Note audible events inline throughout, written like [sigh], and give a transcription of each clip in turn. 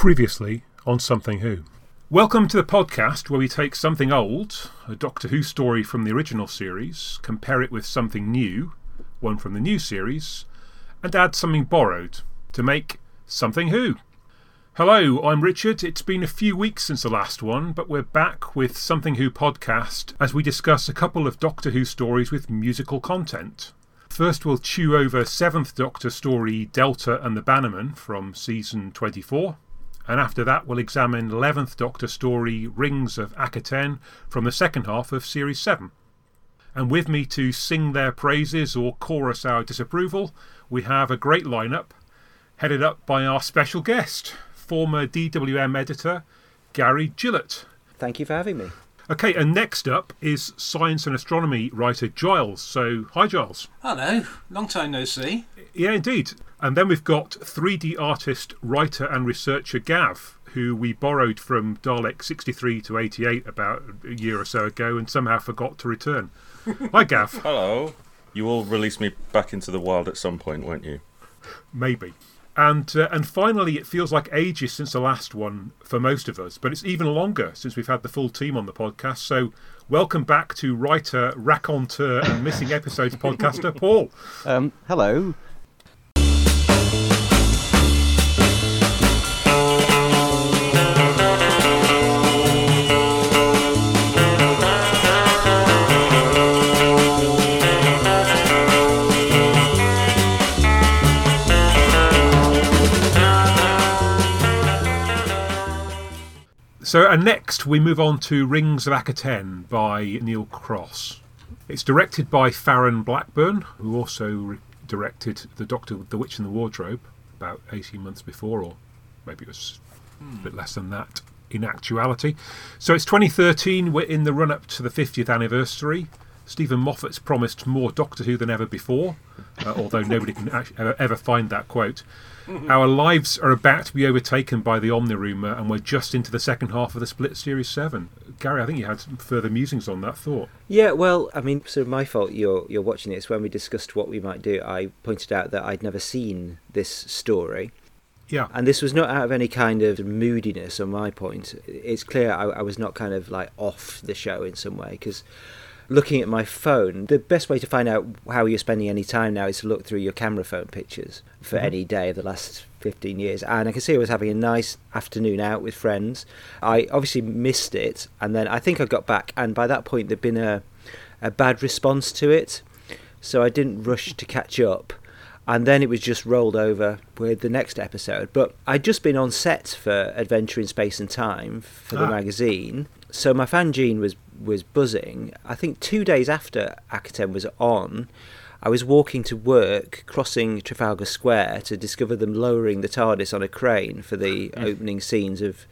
Previously on Something Who. Welcome to the podcast where we take something old, a Doctor Who story from the original series, compare it with something new, one from the new series, and add something borrowed to make Something Who. Hello, I'm Richard. It's been a few weeks since the last one, but we're back with Something Who podcast as we discuss a couple of Doctor Who stories with musical content. First, we'll chew over 7th Doctor story Delta and the Bannermen from season 24 and after that we'll examine 11th Doctor story Rings of Akhaten from the second half of Series 7. And with me to sing their praises or chorus our disapproval, we have a great lineup, headed up by our special guest, former DWM editor Gary Gillatt. Thank you for having me. Okay, and next up is science and astronomy writer Giles. So, hi, Giles. Hello, long time no see. Yeah, indeed. And then we've got 3D artist, writer, and researcher Gav, who we borrowed from Dalek 63 to 88 about a year or so ago and somehow forgot to return. [laughs] Hi, Gav. Hello. You will release me back into the wild at some point, won't you? Maybe. And, uh, and finally, it feels like ages since the last one for most of us, but it's even longer since we've had the full team on the podcast. So, welcome back to writer, raconteur, and missing episodes podcaster Paul. Um, hello. So, and next we move on to Rings of Akhaten by Neil Cross. It's directed by Farren Blackburn, who also re- directed The Doctor, The Witch in the Wardrobe about 18 months before, or maybe it was a bit less than that in actuality. So it's 2013, we're in the run up to the 50th anniversary. Steven Moffat's promised more Doctor Who than ever before, uh, although nobody can actually ever, ever find that quote. Our lives are about to be overtaken by the Omni rumor, and we're just into the second half of the split Series 7. Gary, I think you had some further musings on that thought. Yeah, well, I mean, sort of my fault you're you're watching this. When we discussed what we might do, I pointed out that I'd never seen this story. Yeah. And this was not out of any kind of moodiness on my point. It's clear I, I was not kind of like off the show in some way because looking at my phone, the best way to find out how you're spending any time now is to look through your camera phone pictures for Mhm. any day of the last 15 years. And I can see I was having a nice afternoon out with friends. I obviously missed it, and then I think I got back, and by that point, there'd been a, a bad response to it. So I didn't rush to catch up. And then it was just rolled over with the next episode. But I'd just been on set for Adventure in Space and Time for the Ah. magazine. So my fan gene was was buzzing. I think two days after Akhaten was on, I was walking to work, crossing Trafalgar Square to discover them lowering the TARDIS on a crane for the [laughs] opening scenes of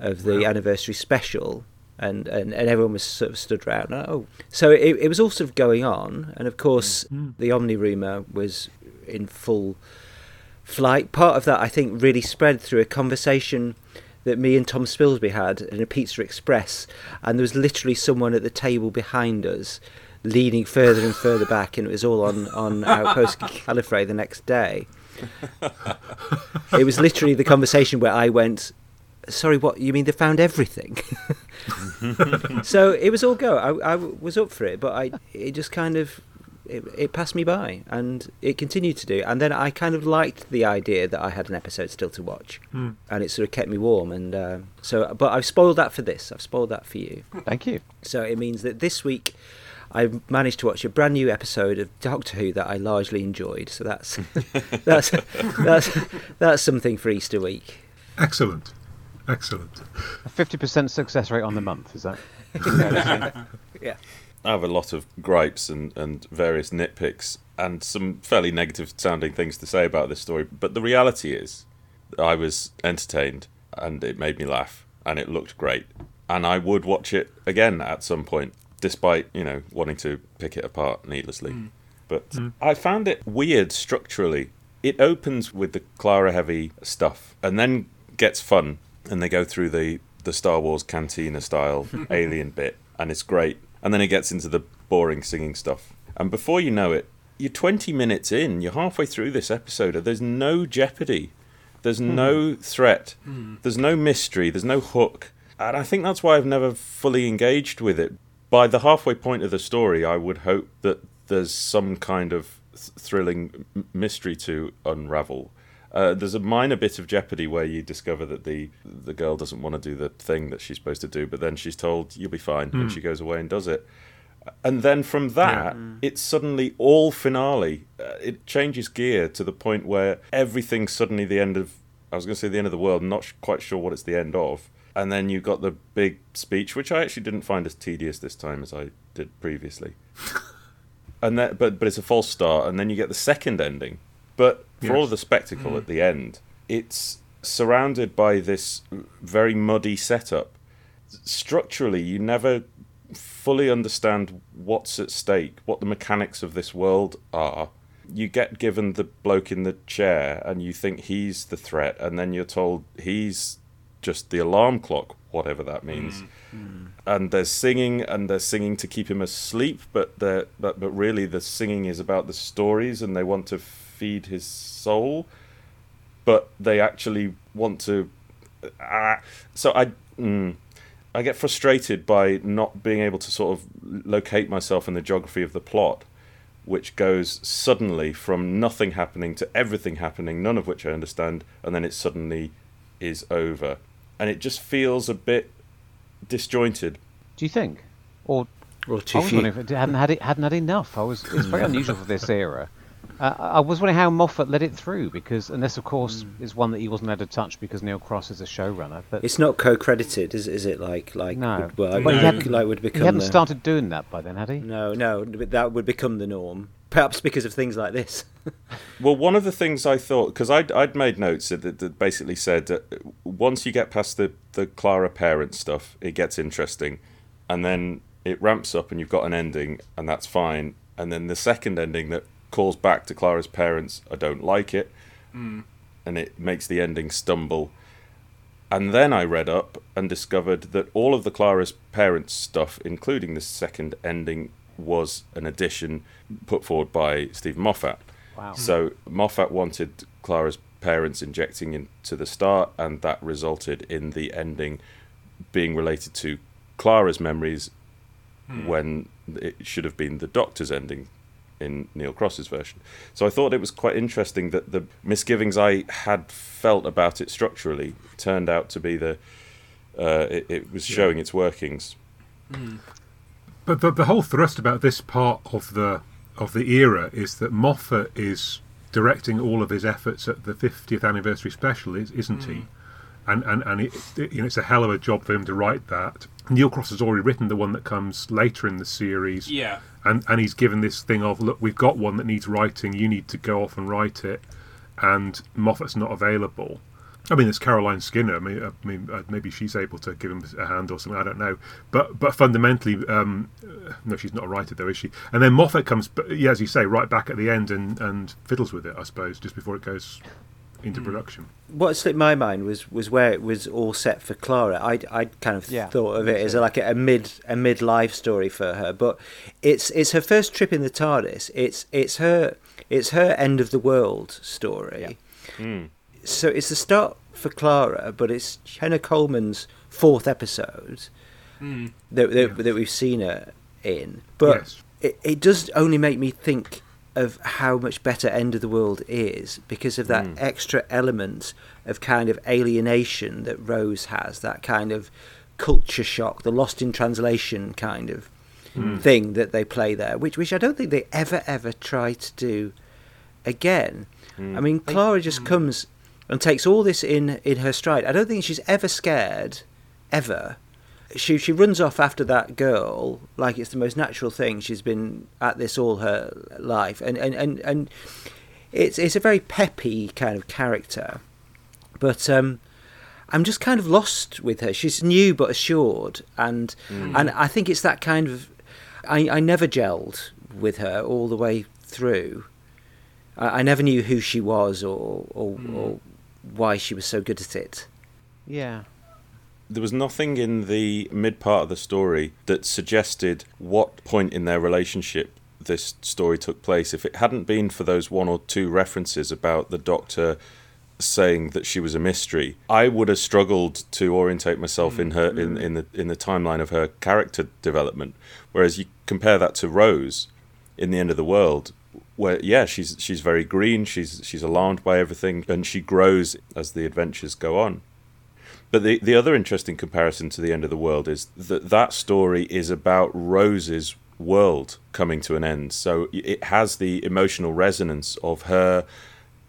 of the Wow. anniversary special. And, and, and everyone was sort of stood around. Oh, so it, it was all sort of going on, and of course mm-hmm. the Omni rumour was in full flight. Part of that, I think, really spread through a conversation that me and Tom Spilsbury had in a Pizza Express, and there was literally someone at the table behind us leaning further and further back, and it was all on on Outpost [laughs] Gallifrey the next day. It was literally the conversation where I went, "Sorry, what you mean? They found everything." [laughs] [laughs] so it was all go. I, I was up for it, but I it just kind of it, it passed me by, and it continued to do. And then I kind of liked the idea that I had an episode still to watch, Hmm. and it sort of kept me warm. And uh, so, but I've spoiled that for this. I've spoiled that for you. Thank you. So it means that this week. I've managed to watch a brand new episode of Doctor Who that I largely enjoyed. So that's [laughs] that's that's that's something for Easter week. Excellent. Excellent. A 50% success rate on the month, is that? [laughs] Yeah, Yeah. I have a lot of gripes and, and various nitpicks and some fairly negative sounding things to say about this story. But the reality is, I was entertained and it made me laugh and it looked great. And I would watch it again at some point, despite, you know, wanting to pick it apart needlessly. Hmm. But hmm. I found it weird structurally. It opens with the Clara Heavy stuff and then gets fun and they go through the, the Star Wars cantina style [laughs] alien bit and it's great. And then it gets into the boring singing stuff. And before you know it, you're 20 minutes in, you're halfway through this episode, and there's no jeopardy There's hmm. no threat. Hmm. There's no mystery. There's no hook. And I think that's why I've never fully engaged with it. By the halfway point of the story, I would hope that there's some kind of th- thrilling m- mystery to unravel. Uh, there's a minor bit of jeopardy where you discover that the the girl doesn't want to do the thing that she's supposed to do, but then she's told you'll be fine, and she goes away and does it. And then from that, it's suddenly all finale. Uh, it changes gear to the point where everything's suddenly the end of. I was going to say the end of the world. Not sh- quite sure what it's the end of. And then you've got the big speech, which I actually didn't find as tedious this time as I did previously. [laughs] and that, but but it's a false start, and then you get the second ending. But for all Yes. of the spectacle at mm. the end, it's surrounded by this very muddy setup. Structurally, you never fully understand what's at stake, what the mechanics of this world are. You get given the bloke in the chair, and you think he's the threat, and then you're told he's just the alarm clock, whatever that means. Mm. Mm. And they're singing, and they're singing to keep him asleep, but they're, but but really the singing is about the stories, and they want to feed his soul, but they actually want to. Ah, so I. Mm, I get frustrated by not being able to sort of locate myself in the geography of the plot, which goes suddenly from nothing happening to everything happening, none of which I understand, and then it suddenly is over. And it just feels a bit disjointed. Do you think? Or Or I was wondering if it hadn't had it hadn't had enough. I was. It's very unusual for this era. Uh, I was wondering how Moffat let it through because, unless of course, it's one that he wasn't allowed to touch because Neil Cross is a showrunner. But It's not co-credited, is, is it? Like like No. would, well, Well, he like, hadn't- like would he hadn't the, started doing that by then, had he? No, no, but that would become the norm. Perhaps because of things like this. [laughs] Well, one of the things I thought, because I'd, I'd made notes that, that basically said that once you get past the, the Clara parent stuff, it gets interesting. And then it ramps up and you've got an ending, and that's fine. And then the second ending that calls back to Clara's parents, I don't like it. Hmm. And it makes the ending stumble. And then I read up and discovered that all of the Clara's parents stuff, including the second ending, was an addition put forward by Steven Moffat. Wow. Hmm. So Moffat wanted Clara's parents injecting into the start, and that resulted in the ending being related to Clara's memories hmm. when it should have been the Doctor's ending in Neil Cross's version. So I thought it was quite interesting that the misgivings I had felt about it structurally turned out to be the uh, it, it was showing its workings. But the, the whole thrust about this part of the of the era is that Moffat is directing all of his efforts at the 50th anniversary special, is- isn't he? And and and it, it- you know, it's a hell of a job for him to write that. Neil Cross has already written the one that comes later in the series, Yeah. And and he's given this thing of look, we've got one that needs writing. You need to go off and write it, and Moffat's not available. I mean, there's Caroline Skinner. I mean, I mean, uh, maybe she's able to give him a hand or something. I don't know. But but fundamentally, um, uh, no, she's not a writer though, is she? And then Moffat comes, yeah, as you say, right back at the end and and fiddles with it, I suppose, just before it goes into mm. production. what slipped my mind was was where it was all set for Clara. I'd I'd kind of Yeah, thought of it as like a, a mid a mid life story for her, but it's it's her first trip in the TARDIS. It's it's her it's her end of the world story. Hmm. So it's the start for Clara, but it's Jenna Coleman's fourth episode hmm. that, that, that we've seen her in. But Yes. it, it does only make me think of how much better End of the World is because of that hmm. extra element of kind of alienation that Rose has, that kind of culture shock, the lost in translation kind of hmm. thing that they play there, which which I don't think they ever ever try to do again. Hmm. I mean, Clara just comes and takes all this in in her stride. I don't think she's ever scared, ever. She she runs off after that girl like it's the most natural thing. She's been at this all her life, and and and, and it's it's a very peppy kind of character, but um. I'm just kind of lost with her. She's new but assured, and and I think it's that kind of. I I never gelled with her all the way through. I, I never knew who she was or or, or why she was so good at it. Yeah. There was nothing in the mid part of the story that suggested what point in their relationship this story took place. If it hadn't been for those one or two references about the doctor saying that she was a mystery, I would have struggled to orientate myself in her in, in the in the timeline of her character development. Whereas you compare that to Rose in the end of the world, where yeah, she's she's very green, she's she's alarmed by everything, and she grows as the adventures go on. But the the other interesting comparison to the end of the world is that that story is about Rose's world coming to an end. So it has the emotional resonance of her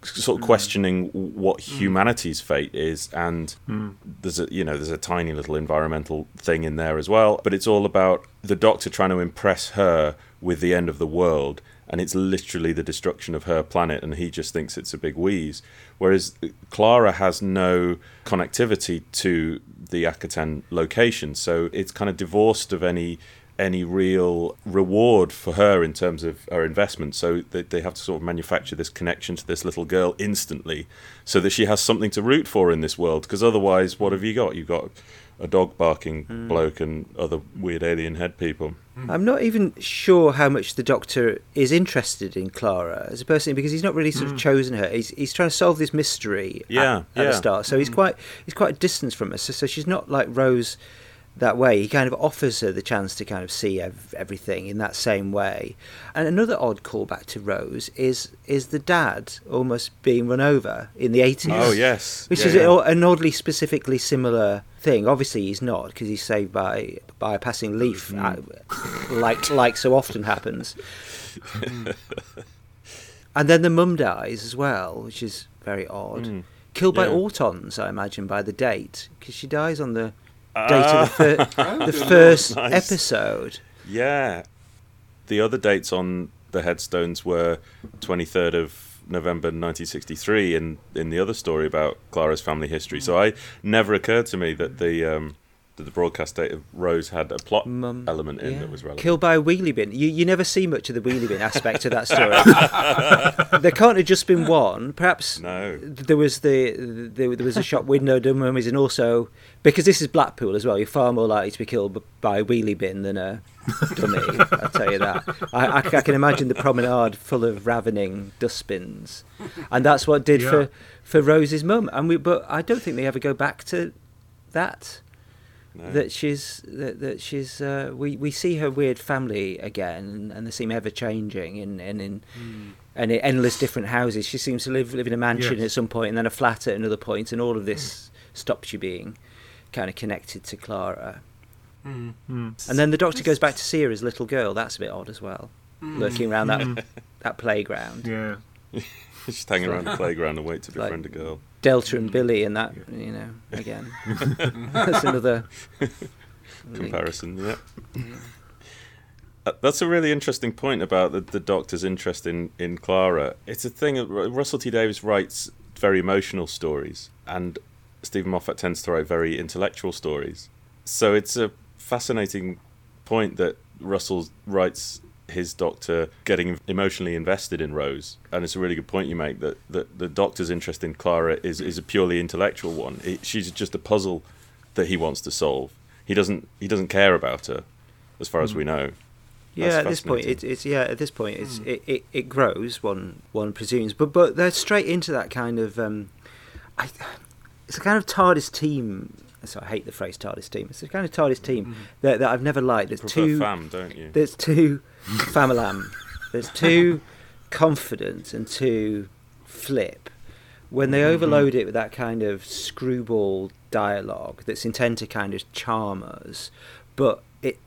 sort of mm. questioning what mm. humanity's fate is and mm. there's a you know there's a tiny little environmental thing in there as well. But it's all about the doctor trying to impress her with the end of the world and it's literally the destruction of her planet and he just thinks it's a big wheeze whereas clara has no connectivity to the Akhaten location so it's kind of divorced of any any real reward for her in terms of her investment. So they, they have to sort of manufacture this connection to this little girl instantly so that she has something to root for in this world. Because otherwise, what have you got? You've got a dog barking hmm. bloke and other weird alien head people. Hmm. I'm not even sure how much the Doctor is interested in Clara as a person because he's not really sort of hmm. chosen her. He's he's trying to solve this mystery Yeah, at, the yeah. start. So he's quite he's quite distant from us. So, so she's not like Rose that way. He kind of offers her the chance to kind of see ev- everything in that same way. And another odd callback to Rose is is the dad almost being run over in the 80s. Oh, yes. Which Yeah, is yeah. an oddly specifically similar thing. Obviously, he's not because he's saved by by a passing leaf, uh, like like so often happens. [laughs] and then the mum dies as well, which is very odd. Killed by autons, I imagine, by the date because she dies on the date of the, fir- [laughs] Oh, the first Nice. episode. Yeah. The other dates on the headstones were 23rd of November 1963 in, in the other story about Clara's family history. So I never occurred to me that the um, that the broadcast date of Rose had a plot Mum, element in yeah. that was relevant. Killed by a wheelie bin. You you never see much of the wheelie bin aspect of that story. [laughs] there can't have just been one. Perhaps No. there was the there, there was a shop window done mummies, and also because this is Blackpool as well. You're far more likely to be killed by a wheelie bin than a dummy. I'll tell you that. I, I, I can imagine the promenade full of ravening dustbins, and that's what did Yeah. for for Rose's mum. And we, but I don't think they ever go back to that No. that she's that, that she's uh, we we see her weird family again and, and they seem ever changing and and in and in endless different houses she seems to live live in a mansion Yes. at some point and then a flat at another point and all of this stops you being kind of connected to Clara Mm. and then the doctor goes back to see her as a little girl that's a bit odd as well lurking around that [laughs] that playground Yeah. [laughs] Just hanging around the [laughs] playground and wait to Like- befriend a girl. Delta and Billy and that you know again [laughs] that's another link. comparison. Yeah. Uh, That's a really interesting point about the, the Doctor's interest in, in Clara. It's a thing. that Russell T Davies writes very emotional stories, and Steven Moffat tends to write very intellectual stories. So it's a fascinating point that Russell writes his Doctor getting emotionally invested in Rose, and it's a really good point you make that, that the Doctor's interest in Clara is, is a purely intellectual one. It, she's just a puzzle that he wants to solve. He doesn't he doesn't care about her, as far as mm. we know. Yeah, That's at this point, fascinating. it's, it's yeah. At this point, it's mm. it, it, it grows. One one presumes, but but they're straight into that kind of. Um, I, it's a kind of TARDIS team. So I hate the phrase TARDIS team. It's a kind of TARDIS team mm-hmm. that, that I've never liked. There's Prefer two. fam, don't you? There's two famalam. There's too confident and too flip. When they overload it with that kind of screwball dialogue that's intended to kind of charm us, but it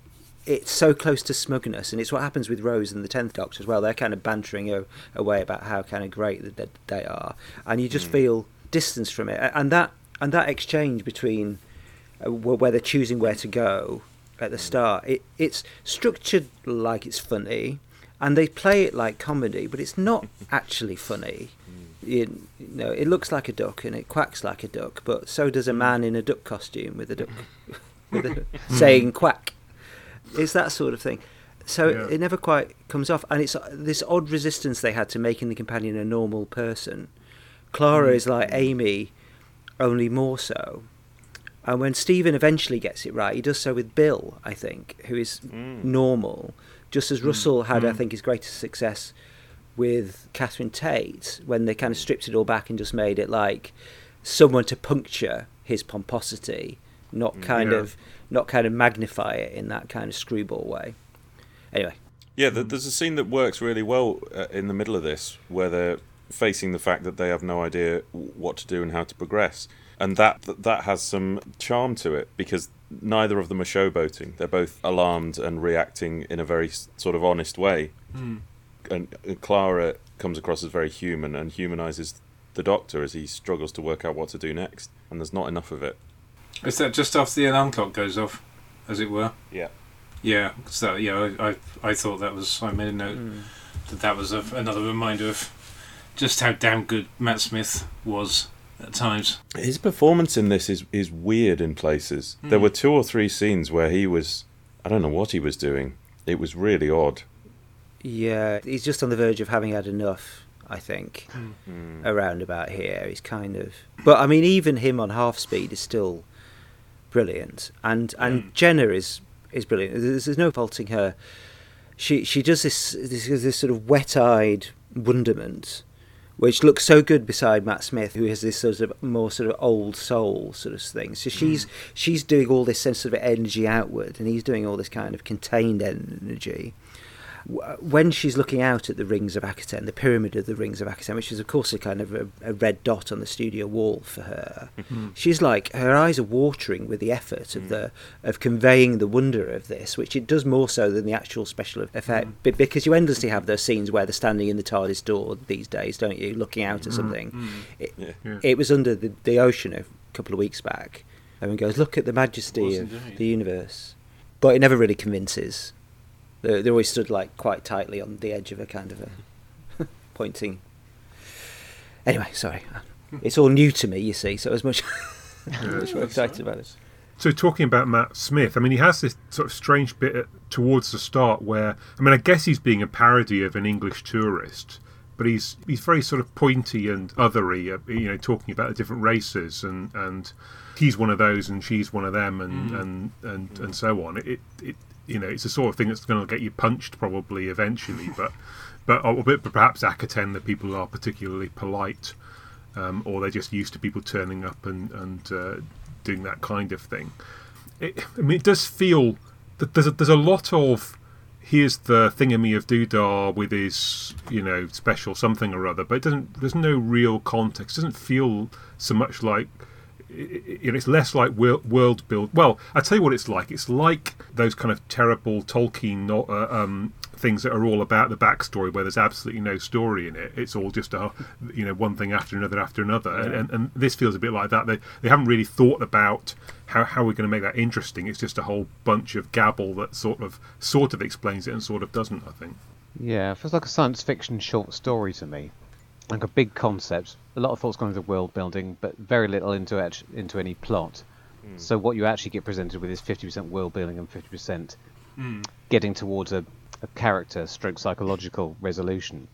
it's so close to smugness, and it's what happens with Rose and the Tenth Doctor as well. They're kind of bantering away about how kind of great that they are, and you just feel distance from it. And that and that exchange between uh, where they're choosing where to go at the start, it it's structured like it's funny, and they play it like comedy, but it's not [laughs] actually funny. You, you know, it looks like a duck and it quacks like a duck, but so does a hmm. man in a duck costume with a duck [laughs] with a, saying quack. It's that sort of thing. So Yeah. it never quite comes off, and it's this odd resistance they had to making the companion a normal person. Clara hmm. is like Amy, only more so. And when Steven eventually gets it right, he does so with Bill, I think, who is Mm. normal, just as Russell had, I think, his greatest success with Catherine Tate when they kind of stripped it all back and just made it like someone to puncture his pomposity, not kind Yeah. of not kind of magnify it in that kind of screwball way. Anyway, Yeah, there's a scene that works really well uh, in the middle of this, where they're facing the fact that they have no idea what to do and how to progress, and that that has some charm to it because neither of them are showboating. They're both alarmed and reacting in a very sort of honest way. And, and Clara comes across as very human and humanizes the Doctor as he struggles to work out what to do next, and there's not enough of it. Is that just after the alarm clock goes off, as it were? Yeah. Yeah. So yeah, I, I, I thought that was. I made a note Hmm. that that was a, another reminder of just how damn good Matt Smith was at times. His performance in this is is weird in places. There hmm. were two or three scenes where he was I don't know what he was doing. It was really odd. yeah, he's just on the verge of having had enough. I think Hmm. hmm. around about here, he's kind of. But I mean, even him on half speed is still brilliant, and and hmm. Jenna is is brilliant. There's, there's no faulting her. She she does this this, this sort of wet-eyed wonderment, which looks so good beside Matt Smith, who has this sort of more sort of old soul sort of thing. So hmm. she's she's doing all this sense of energy outward, and he's doing all this kind of contained energy when she's looking out at the rings of Akhaten, the pyramid of the rings of Akhaten, which is of course a kind of a, a red dot on the studio wall for her, she's like her eyes are watering with the effort of the of conveying the wonder of this, which it does more so than the actual special effect, Be- because you endlessly have those scenes where they're standing in the TARDIS door these days, don't you, looking out at something. It, Yeah. Yeah. it was under the, the ocean a couple of weeks back. Everyone goes, look at the majesty of indeed. the universe, but it never really convinces. They, they always stood like quite tightly on the edge of a kind of a [laughs] pointing. Anyway, sorry, it's all new to me, you see. So as much, [laughs] much more excited about it. So talking about Matt Smith, I mean, he has this sort of strange bit at, towards the start where, I mean, I guess he's being a parody of an English tourist, but he's he's very sort of pointy and othery, uh, you know, talking about the different races and and he's one of those and she's one of them and and and, and so on. It, it you know, it's the sort of thing that's going to get you punched probably eventually, [laughs] but but but perhaps Akhaten, the people are particularly polite um, or they're just used to people turning up and and uh, doing that kind of thing. It, I mean, it does feel that there's a, there's a lot of here's the thingamy of Dudar with his you know special something or other, but it doesn't. There's no real context. It doesn't feel so much like. You know, it's less like world build. Well, I tell you what it's like. It's like those kind of terrible Tolkien no- uh, um, things that are all about the backstory, where there's absolutely no story in it. It's all just a, you know, one thing after another after another. And, and, and this feels a bit like that. They they haven't really thought about how how we're going to make that interesting. It's just a whole bunch of gabble that sort of sort of explains it and sort of doesn't. I think. Yeah, it feels like a science fiction short story to me. Like a big concept, a lot of thoughts going into world building, but very little into act- into any plot. Hmm. So what you actually get presented with is 50% world building and 50% hmm. getting towards a, a character stroke psychological resolution.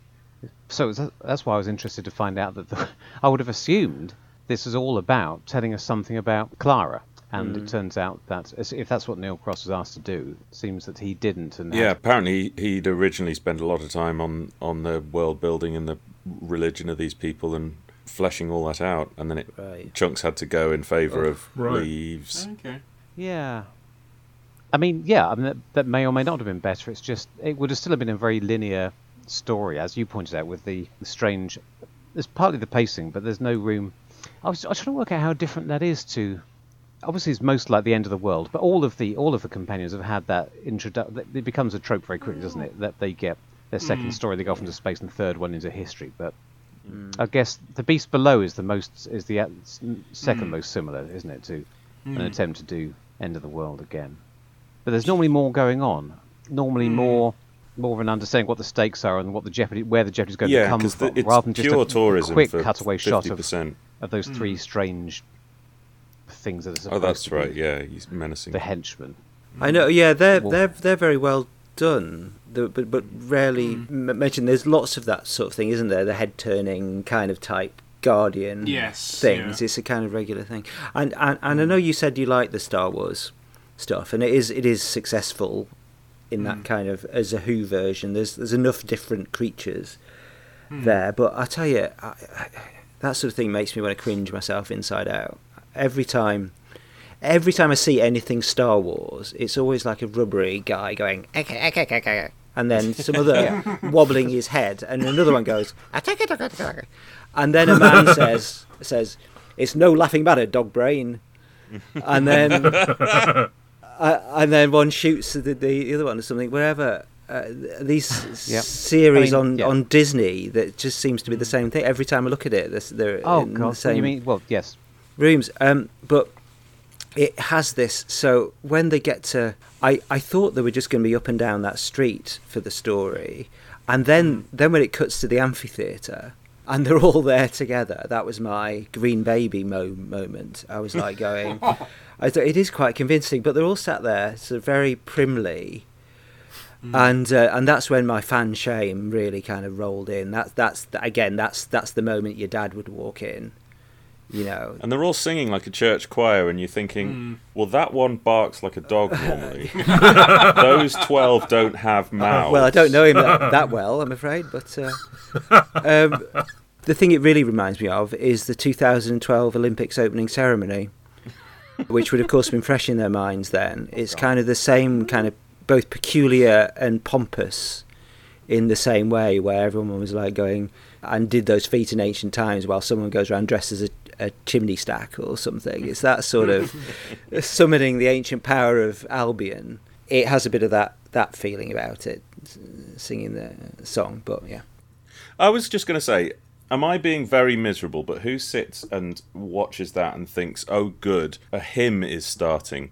So that's why I was interested to find out that the, [laughs] I would have assumed this was all about telling us something about Clara. And it hmm. turns out that if that's what Neil Cross was asked to do, it seems that he didn't. And Yeah, had- apparently he'd originally spent a lot of time on on the world building and the religion of these people and fleshing all that out, and then it Right. chunks had to go in favour oh, of right. leaves. Oh, okay. Yeah. I mean, yeah, I mean that, that may or may not have been better. It's just it would have still have been a very linear story, as you pointed out, with the, the strange. There's partly the pacing, but there's no room. I was, I was trying to work out how different that is to. Obviously, it's most like the end of the world, but all of the all of the companions have had that introduction. It becomes a trope very quickly, doesn't mm. it? That they get their second hmm. story, they go off into space, and the third one into history. But hmm. I guess the Beast Below is the most is the uh, s- second hmm. most similar, isn't it, to an attempt to do End of the World again. But there's normally more going on. Normally more more of an understanding what the stakes are and what the jeopardy, where the jeopardy's going to come because from, it's rather than just pure a tourism quick for cutaway shot of, 50%. of those three strange things that are oh, supposed Oh, that's to be right. Yeah, he's menacing. the henchmen. I know. Yeah, they're they're they're very well done. The- But but rarely mm. m- mentioned. There's lots of that sort of thing, isn't there? The head turning kind of type guardian Yes, things. yeah. It's a kind of regular thing. And, and and I mm. know you said you like the Star Wars stuff, and it is it is successful in that mm. kind of as a Who version. There's there's enough different creatures there. But I tell you, I, I, that sort of thing makes me want to cringe myself inside out. Every time, every time I see anything Star Wars, it's always like a rubbery guy going, "Okay, okay, okay, okay," and then some other [laughs] wobbling his head, and another one goes, and then a man [laughs] says, "says It's no laughing matter, dog brain," and then. [laughs] uh, and then one shoots the, the other one or something, wherever. Uh, these [sighs] Yep. series I mean, on, yeah. on Disney that just seems to be the same thing every time I look at it. They're, they're Oh in God! the same You mean? Well, yes. rooms. Um, but it has this. So when they get to, I, I thought they were just going to be up and down that street for the story, and then then when it cuts to the amphitheater. And they're all there together. That was my green baby mo- moment. I was like going, [laughs] I thought it is quite convincing, but they're all sat there, sort of very primly, and uh, and that's when my fan shame really kind of rolled in. That's that's again that's that's the moment your dad would walk in, you know. And they're all singing like a church choir, and you're thinking, well, that one barks like a dog [laughs] normally. [laughs] Those 12 don't have mouths. Well, I don't know him that, [laughs] that well, I'm afraid, but uh, um, the thing it really reminds me of is the 2012 Olympics opening ceremony, which would, of course, have been fresh in their minds then. It's kind of the same kind of both peculiar and pompous in the same way, where everyone was like going and did those feats in ancient times while someone goes around dressed as a, a chimney stack or something. It's that sort of [laughs] summoning the ancient power of Albion. It has a bit of that, that feeling about it, singing the song, but yeah. I was just going to say, am I being very miserable? But who sits and watches that and thinks, oh, good, a hymn is starting?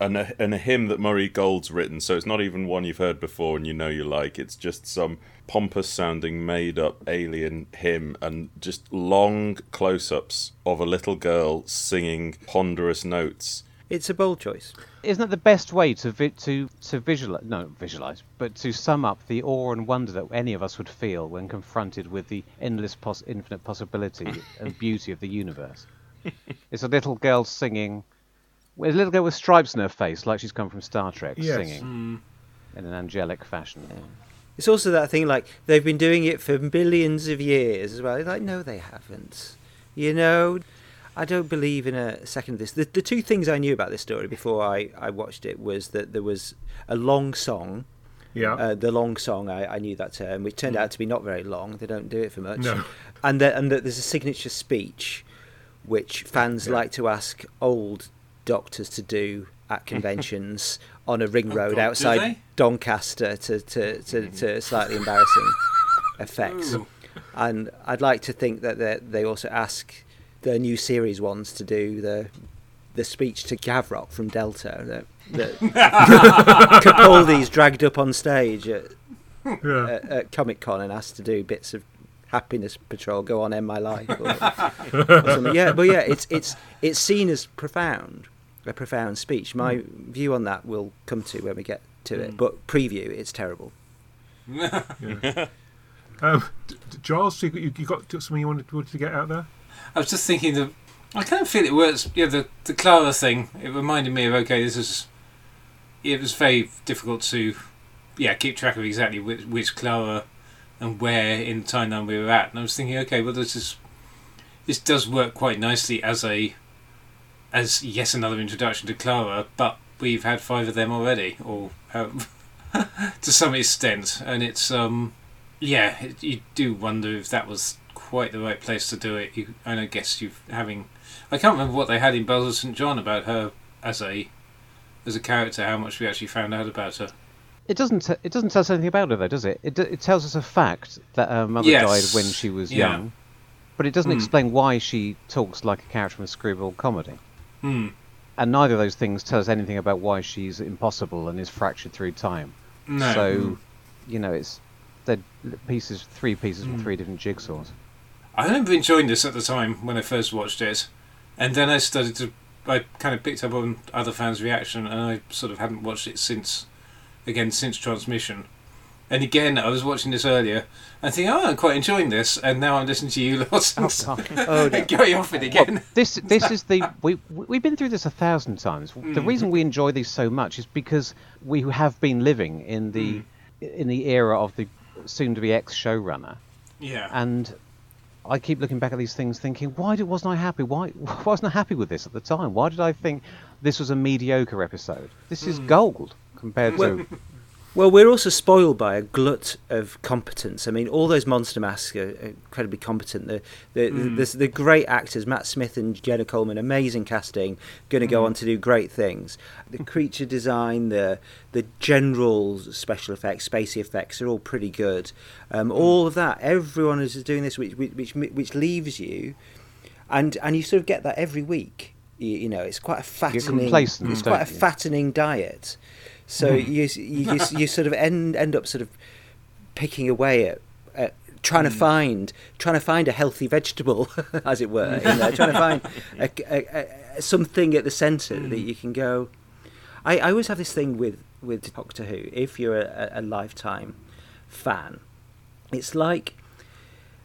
And a, and a hymn that Murray Gold's written, so it's not even one you've heard before and you know you like. It's just some pompous sounding, made up alien hymn and just long close ups of a little girl singing ponderous notes. It's a bold choice. Isn't that the best way to vi- to to visualize? No, visualize, but to sum up the awe and wonder that any of us would feel when confronted with the endless, pos- infinite possibility [laughs] and beauty of the universe. It's a little girl singing. well, A little girl with stripes in her face, like she's come from Star Trek, Yes. singing mm. in an angelic fashion. It's also that thing like they've been doing it for millions of years as well. Like, no, they haven't. You know, I don't believe in a second of this. The, the two things I knew about this story before I, I watched it was that there was a long song. Yeah. Uh, the long song, I, I knew that term, which turned out to be not very long. They don't do it for much. No. And that, and that there's a signature speech, which fans Yeah. like to ask old doctors to do at conventions [laughs] on a ring Oh, road God, outside? Doncaster to, to, to, mm. to slightly embarrassing [laughs] effects. Ooh. And I'd like to think that they they also ask the new series ones to do the the speech to Gavrok from Delta that, that [laughs] [laughs] Capaldi's dragged up on stage at, yeah. at, at Comic Con and asked to do bits of Happiness Patrol, Go On End My Life, or, or something. Yeah, but yeah, it's it's it's seen as profound, a profound speech. My view on that will come to when we get to it, but preview, it's terrible. [laughs] Um, D- D- Giles, you, you you got something you wanted, wanted to get out there? I was just thinking that I kind of feel it works. Yeah, the the Clara thing. It reminded me of okay, this is. It was very difficult to, yeah, keep track of exactly which which Clara, and where in the timeline we were at. And I was thinking, okay, well, this is, this does work quite nicely as a, as yes, another introduction to Clara, but we've had five of them already, or um, [laughs] to some extent, and it's um, yeah, it, you do wonder if that was quite the right place to do it. You, and I guess you having, I can't remember what they had in Bells of St John about her as a, as a character. How much we actually found out about her. It doesn't. T- it doesn't tell us anything about her, though, does it? It, d- it tells us a fact that her mother Yes. died when she was Yeah. young, but it doesn't Hmm. explain why she talks like a character from a screwball comedy. Hmm. And neither of those things tell us anything about why she's impossible and is fractured through time. No. So, Hmm. you know, it's they're pieces, three pieces Hmm. from three different jigsaws. I remember enjoying this at the time when I first watched it, and then I started to. I kind of picked up on other fans' reaction, and I sort of hadn't watched it since, again since transmission. And again, I was watching this earlier and thinking, "Oh, I'm quite enjoying this," and now I'm listening to you [laughs] lots and [laughs] Oh, no. going off it again. This this [laughs] is the we we've been through this a thousand times. The Mm. reason we enjoy these so much is because we have been living in the Mm. in the era of the soon to be ex showrunner, Yeah. And I keep looking back at these things, thinking, why did, wasn't I happy? Why, why wasn't I happy with this at the time? Why did I think this was a mediocre episode? This is gold compared to. Well, we're also spoiled by a glut of competence. I mean, all those monster masks are incredibly competent. The the, the, the, the great actors, Matt Smith and Jenna Coleman, amazing casting, going to go on to do great things. The creature design, the the general special effects, spacey effects are all pretty good. Um, all of that, everyone is doing this, which which which leaves you, and and you sort of get that every week. You, you know, it's quite a fattening. It's mm. quite a fattening diet. So hmm. you, you you you sort of end end up sort of picking away at, at trying to hmm. find trying to find a healthy vegetable, [laughs] as it were. You know, trying to find [laughs] a, a, a, something at the centre that hmm. you can go. I, I always have this thing with with Doctor Who. If you're a, a lifetime fan, it's like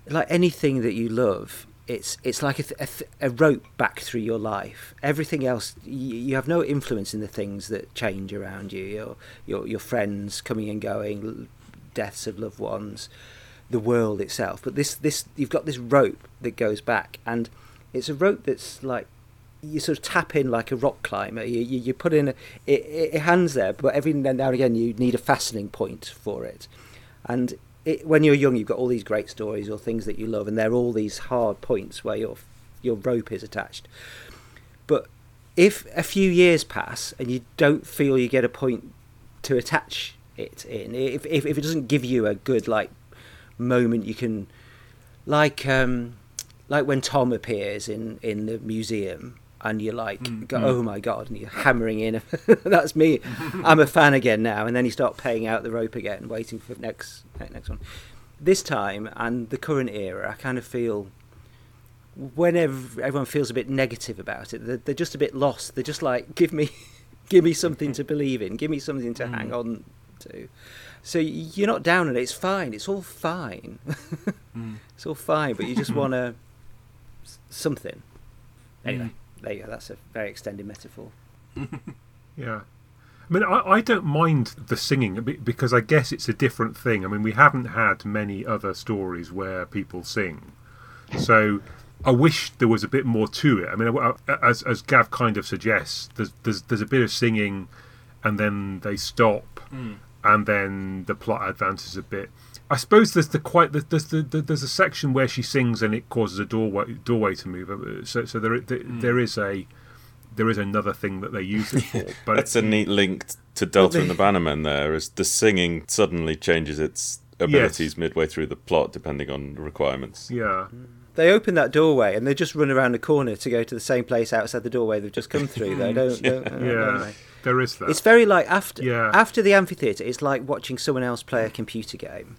like anything that you love. It's it's like a, th- a, th- a rope back through your life. Everything else, you, you have no influence in the things that change around you. Your your your friends coming and going, deaths of loved ones, the world itself. But this this you've got this rope that goes back, and it's a rope that's like you sort of tap in like a rock climber. You you, you put in a, it, it, hands there, but every now and again you need a fastening point for it, and it, when you're young, you've got all these great stories or things that you love, and they're all these hard points where your your rope is attached. But if a few years pass and you don't feel you get a point to attach it in, if if, if it doesn't give you a good like moment, you can like um like when Tom appears in in the museum. And you're like, mm, go, mm. oh my god! And you're hammering in. [laughs] That's me. [laughs] I'm a fan again now. And then you start paying out the rope again, waiting for the next next one. This time and the current era, I kind of feel whenever everyone feels a bit negative about it, they're, they're just a bit lost. They're just like, [laughs] give me, give me something to believe in, give me something to mm. hang on to. So you're not down on it. It's fine. It's all fine. It's all fine. But you just want to something. Anyway, there you go. That's a very extended metaphor. [laughs] Yeah. I mean, I, I don't mind the singing because I guess it's a different thing. I mean, we haven't had many other stories where people sing. So I wish there was a bit more to it. I mean, I- I- as, as Gav kind of suggests, there's, there's, there's a bit of singing and then they stop mm. and then the plot advances a bit. I suppose there's the quite there's the, the there's a section where she sings and it causes a doorway doorway to move. Uh, So so there there, there is a there is another thing that they use it for. [laughs] But That's a neat link to Delta and the Bannermen. There, as the singing suddenly changes its abilities midway through the plot, depending on requirements. yeah. They open that doorway and they just run around the corner to go to the same place outside the doorway they've just come through. Though, [laughs] don't, don't, don't Yeah, they? there is that. It's very like after Yeah. after the amphitheater. It's like watching someone else play a computer game,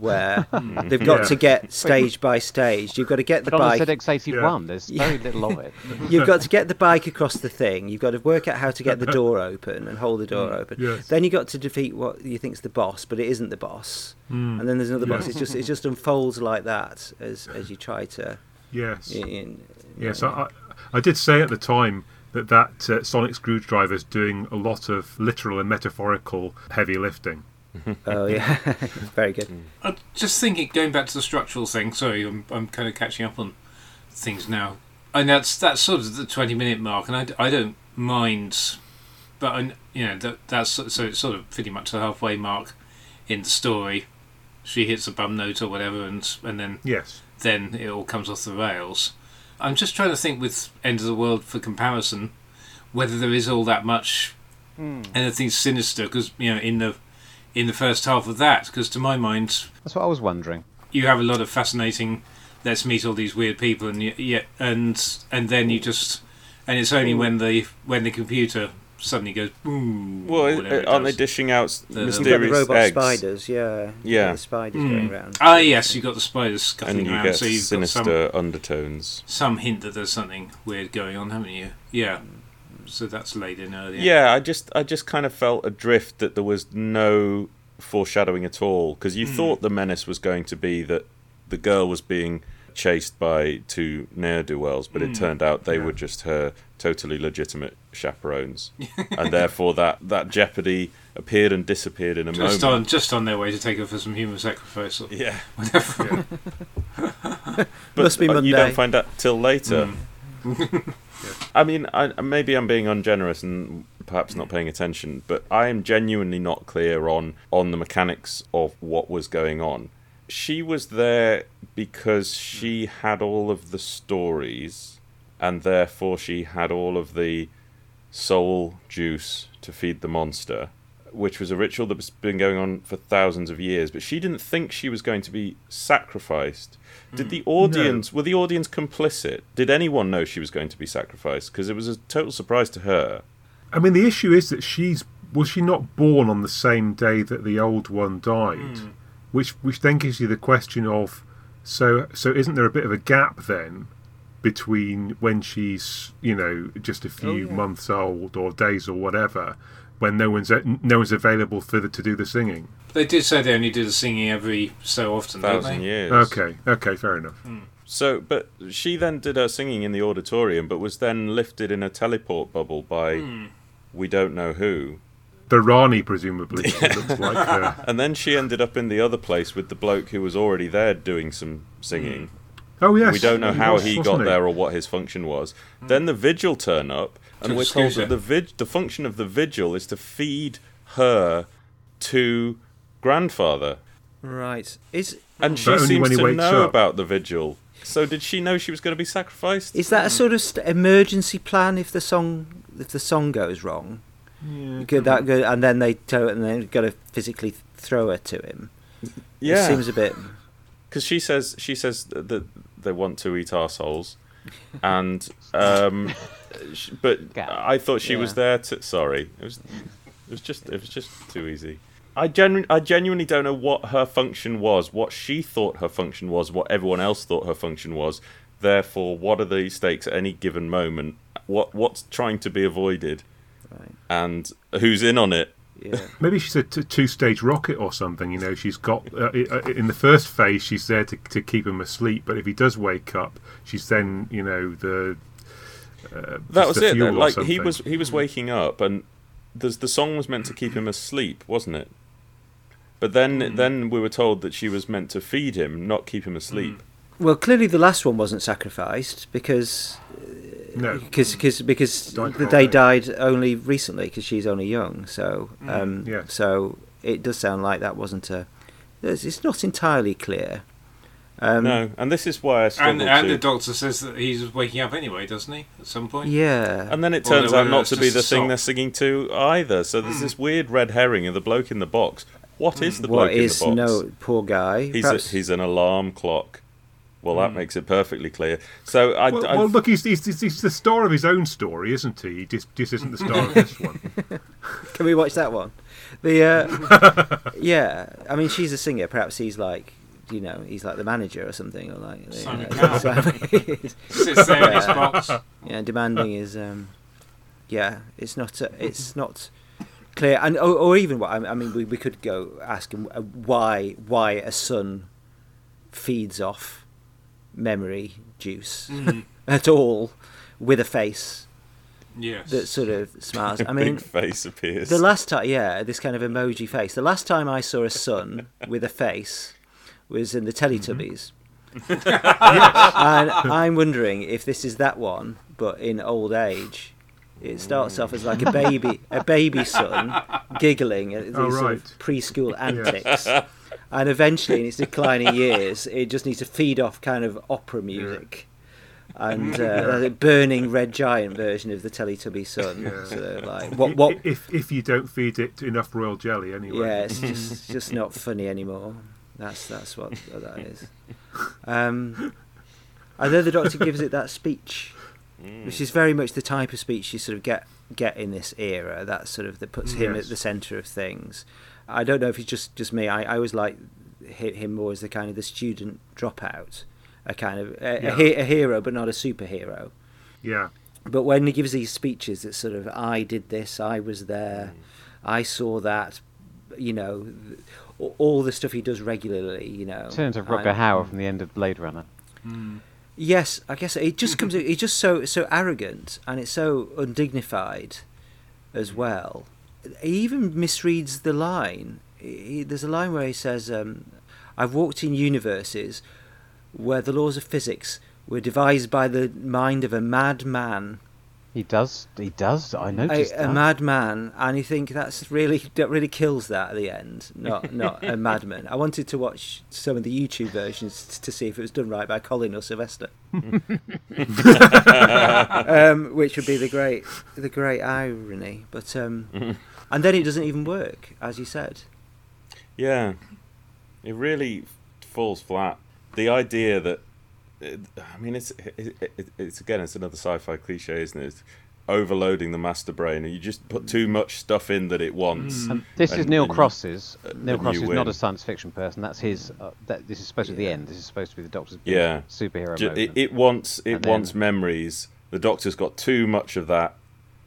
where [laughs] hmm. they've got Yeah. to get stage by stage. You've got to get the But bike. a ZX81, there's very little of it. [laughs] You've got to get the bike across the thing. You've got to work out how to get the [laughs] door open and hold the door mm. open. yes. Then you have got to defeat what you think's the boss, but it isn't the boss. Mm. And then there's another boss. It's just it just unfolds like that as as you try to. yes. In, Yes, I, I, I did say at the time that that uh, sonic screwdriver is doing a lot of literal and metaphorical heavy lifting. Oh yeah, [laughs] very good. I'm just thinking, going back to the structural thing. Sorry, I'm, I'm kind of catching up on things now, and that's that's sort of the 20 minute mark, and I, I don't mind, but I, you know that that's so so it's sort of pretty much the halfway mark in the story. She hits a bum note or whatever, and and then Yes. then it all comes off the rails. I'm just trying to think with End of the World for comparison, whether there is all that much hmm. anything sinister because you know in the in the first half of that because to my mind That's what I was wondering. you have a lot of fascinating let's meet all these weird people and you, yeah and and then you just and it's only when the when the computer suddenly goes boom Well, or whatever it aren't they dishing out s- The- You've got the mysterious robot eggs? spiders, yeah. You've Yeah. the spiders going around. ah yes you've got the spiders scuttling and you around get so you've got some sinister undertones. some hint that there's something weird going on, haven't you? Yeah. So that's laid in earlier. Yeah, I just I just kind of felt adrift that there was no foreshadowing at all because you thought the menace was going to be that the girl was being chased by two ne'er do wells, but it turned out they Yeah. were just her totally legitimate chaperones, [laughs] and therefore that that jeopardy appeared and disappeared in a Just moment. on, just on their way to take her for some human sacrifice. Or Yeah, [laughs] whatever. but [laughs] Must be uh, you don't find out till later. Mm. I mean, I, maybe I'm being ungenerous and perhaps not paying attention, but I am genuinely not clear on on the mechanics of what was going on. She was there because she had all of the stories, and therefore she had all of the soul juice to feed the monster, which was a ritual that has been going on for thousands of years. But she didn't think she was going to be sacrificed. Did mm. the audience were the audience complicit? Did anyone know she was going to be sacrificed? Because it was a total surprise to her. I mean, the issue is that she's was she not born on the same day that the old one died, hmm. which which then gives you the question of so so isn't there a bit of a gap then between when she's you know just a few oh, yeah. months old or days or whatever when no one's no one's available for the, to do the singing. They did say they only do the singing every so often, don't Thousand they? years. Okay, okay, fair enough. Hmm. So, but she then did her singing in the auditorium, but was then lifted in a teleport bubble by hmm. we don't know who. The Rani presumably it looks [laughs] like. Uh, And then she ended up in the other place with the bloke who was already there doing some singing. Hmm. oh yes, we don't know how was, he wasn't got there or what his function was. Then the vigil turn up, and To we're told that the vig- the function of the vigil is to feed her to grandfather, Right. Is and she only seems when he to wakes know up. about the vigil. So did she know she was going to be sacrificed? is that a sort of st- emergency plan if the song if the song goes wrong? Could that go, and then they tow it and then got to physically throw her to him. It yeah, seems a bit. because she says she says that they want to eat our souls, and um, but I thought she was there to. Sorry, it was it was just it was just too easy. I genu- I genuinely don't know what her function was, what she thought her function was, what everyone else thought her function was. Therefore, what are the stakes at any given moment? What what's trying to be avoided, Right. and who's in on it? Yeah. [laughs] Maybe she's a t- two-stage rocket or something. You know, she's got uh, uh, in the first phase she's there to to keep him asleep, but if he does wake up, she's then you know the. Uh, That was the it. fuel Like he was he was waking up, and there's the song was meant to keep him asleep, wasn't it? But then mm. then we were told that she was meant to feed him, not keep him asleep. Mm. Well, clearly the last one wasn't sacrificed because no. Uh, because because because Died they early. died only recently because she's only young. So mm. um, yeah. so it does sound like that wasn't a. It's it's not entirely clear. Um, no, and this is why I And, struggled and to. the doctor says that he's waking up anyway, doesn't he? At some point. Yeah. and then it Or turns whether out not to be the thing song. they're singing to either. So there's this weird red herring of the bloke in the box. What is the what bloke in is the box? no poor guy? he's a, he's an alarm clock. Well, that makes it perfectly clear. So I, Well, I- well, look, he's, he's, he's, he's the star of his own story, isn't he? He just, just isn't the star of this one. [laughs] Can we watch that one? The uh, [laughs] yeah, I mean she's a singer. Perhaps he's like you know he's like the manager or something or like you know, [laughs] Cowell. Sits there in his box. yeah, demanding is um, yeah, it's not uh, it's not clear, and or, or even what I, I mean, we, we could go ask him uh, why why a son feeds off memory juice Mm. [laughs] at all with a face Yes. that sort of smiles. [laughs] a I mean, big face appears. the last time, yeah, this kind of emoji face. The last time I saw a sun [laughs] with a face was in the Teletubbies. And I'm wondering if this is that one, but in old age. It starts off as like a baby, a baby son, giggling at these Oh, sort of preschool [laughs] antics, and eventually, in its declining years, it just needs to feed off kind of opera music, and uh, the burning red giant version of the Teletubby son. Yeah. So like, what, what, If, if you don't feed it enough royal jelly, anyway. yeah, [laughs] it's just just not funny anymore. That's that's what, that is. [laughs] Um, and then the doctor gives it that speech, Mm. which is very much the type of speech you sort of get get in this era. That sort of that puts him Yes. at the centre of things. I don't know if it's just just me. I, I always like him more as the kind of the student dropout, a kind of a, Yeah. a, a hero but not a superhero. Yeah. But when he gives these speeches, that sort of I did this, I was there, mm. I saw that, you know, th- all the stuff he does regularly, you know. Turns to Rutger I'm- Hauer from the end of Blade Runner. Mm. Yes, I guess it just comes. He's just so so arrogant, and it's so undignified, as well. He even misreads the line. He, there's a line where he says, um, "I've walked in universes where the laws of physics were devised by the mind of a mad man." He does. He does. I A, noticed a that. mad man, and you think that's really that really kills that at the end. Not [laughs] not a madman. I wanted to watch some of the YouTube versions t- to see if it was done right by Colin or Sylvester. [laughs] um, which would be the great the great irony. But um, [laughs] and then it doesn't even work, as you said. Yeah, it really falls flat. The idea that, it, I mean, it's it, it, it's again, it's another sci-fi cliche, isn't it? It's overloading the master brain, and you just put too much stuff in that it wants. And this is Neil and- Cross's. Neil Cross is not a science fiction person. That's his. Uh, that, this is supposed to be the end. This is supposed to be the Doctor's Yeah. superhero Ju- it, it wants it And then- wants memories. The Doctor's got too much of that,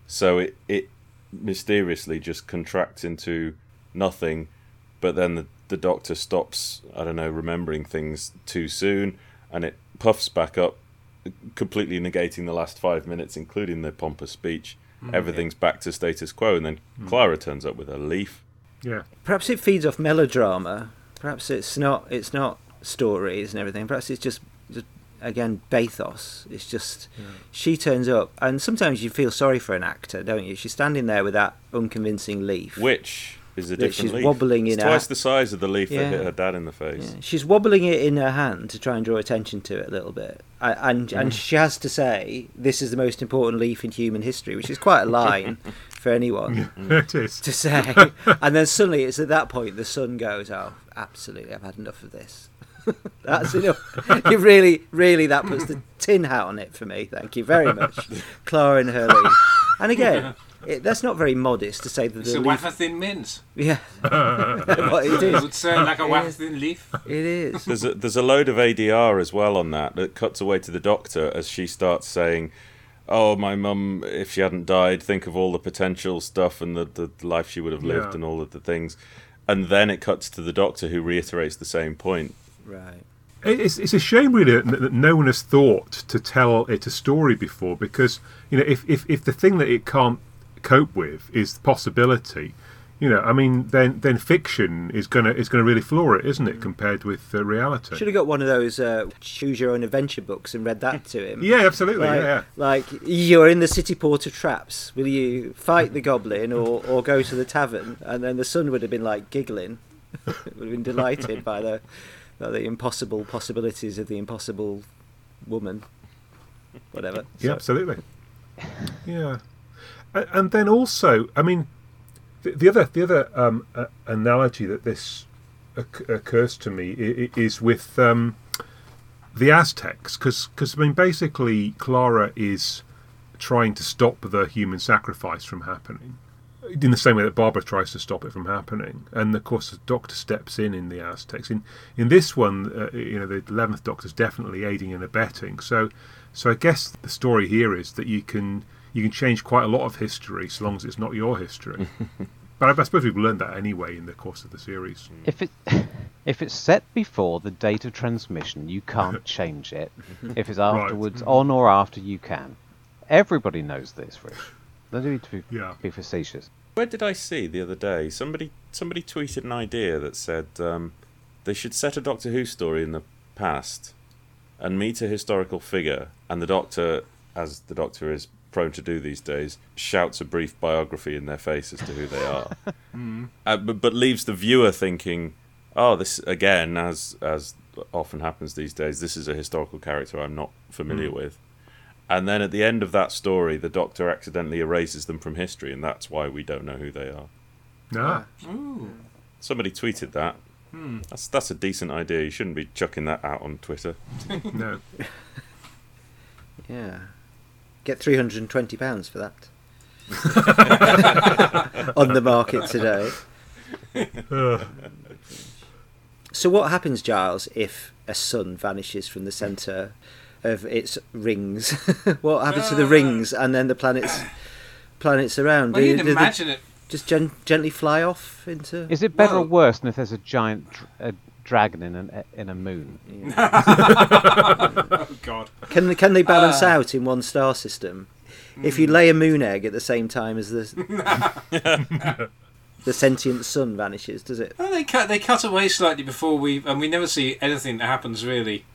so it it mysteriously just contracts into nothing. But then the the Doctor stops. I don't know, remembering things too soon, and it puffs back up, completely negating the last five minutes, including the pompous speech. Mm. Everything's back to status quo, and then mm. Clara turns up with a leaf. Yeah. Perhaps it feeds off melodrama. Perhaps it's not. It's not stories and everything. Perhaps it's just, just again bathos. It's just she turns up, and sometimes you feel sorry for an actor, don't you? She's standing there with that unconvincing leaf. Which is a That different she's leaf. wobbling it's in twice her- the size of the leaf Yeah. that hit her dad in the face. Yeah. She's wobbling it in her hand to try and draw attention to it a little bit, I, and Mm. and she has to say this is the most important leaf in human history, which is quite a [laughs] line for anyone [laughs] it is. to say. [laughs] and then suddenly it's at that point the sun goes, "Oh, absolutely, I've had enough of this." That's enough. you really, really, that puts the tin hat on it for me. Thank you very much, Clara and her leaf. And again, it, that's not very modest to say that It's the a leaf. wafer thin mint. Yeah, [laughs] what it It is. would sound like a It wafer thin leaf. It is. There's a, there's a load of ADR as well on that that cuts away to the doctor as she starts saying, "Oh, my mum, if she hadn't died, think of all the potential stuff and the, the life she would have lived Yeah. and all of the things." And then it cuts to the doctor who reiterates the same point. Right. It's, it's a shame, really, that, that no one has thought to tell it a story before. Because you know, if, if, if the thing that it can't cope with is the possibility, you know, I mean, then then fiction is gonna is gonna really floor it, isn't it, compared with uh, reality? Should have got one of those uh, choose your own adventure books and read that to him. Yeah, absolutely. Like, yeah, yeah. like you're in the city port of traps. Will you fight the goblin or, or go to the tavern? And then the son would have been like giggling, [laughs] would have been delighted by the by the impossible possibilities of the impossible woman. Whatever. Yeah, So- absolutely. [laughs] Yeah, A- and then also, I mean, the, the other the other um, uh, analogy that this occ- occurs to me is with um, the Aztecs, because I mean, basically, Clara is trying to stop the human sacrifice from happening. In the same way that Barbara tries to stop it from happening, and of course the Doctor steps in in the Aztecs. In in this one, uh, you know, the eleventh Doctor is definitely aiding and abetting. So, so I guess the story here is that you can you can change quite a lot of history so long as it's not your history. [laughs] but I, I suppose we've learned that anyway in the course of the series. If it [laughs] if it's set before the date of transmission, you can't [laughs] change it. If it's afterwards, on or after, you can. Everybody knows this, Rich. They don't need to be, Yeah. be facetious. Where did I see the other day? Somebody somebody tweeted an idea that said um, they should set a Doctor Who story in the past and meet a historical figure, and the Doctor, as the Doctor is prone to do these days, shouts a brief biography in their face as to who they are, [laughs] uh, but, but leaves the viewer thinking, "Oh, this again, as as often happens these days, this is a historical character I'm not familiar with." And then at the end of that story, the Doctor accidentally erases them from history, and that's why we don't know who they are. Ah, Ooh. Somebody tweeted that. That's that's a decent idea. You shouldn't be chucking that out on Twitter. [laughs] no. [laughs] Yeah. Get three hundred and twenty pounds for that. [laughs] On the market today. So what happens, Giles, if a sun vanishes from the centre of its rings? [laughs] what happens to the Uh. rings and then the planets planets around? Well, Do- you'd do they imagine it. just gen- gently fly off into? Is it better or worse than if there's a giant a dragon in an in a moon. [laughs] Oh God. Can they, can they balance Ah. out in one star system? If you lay a moon egg at the same time as the [laughs] the sentient sun vanishes, does it? Well, they cut they cut away slightly before we, and we never see anything that happens really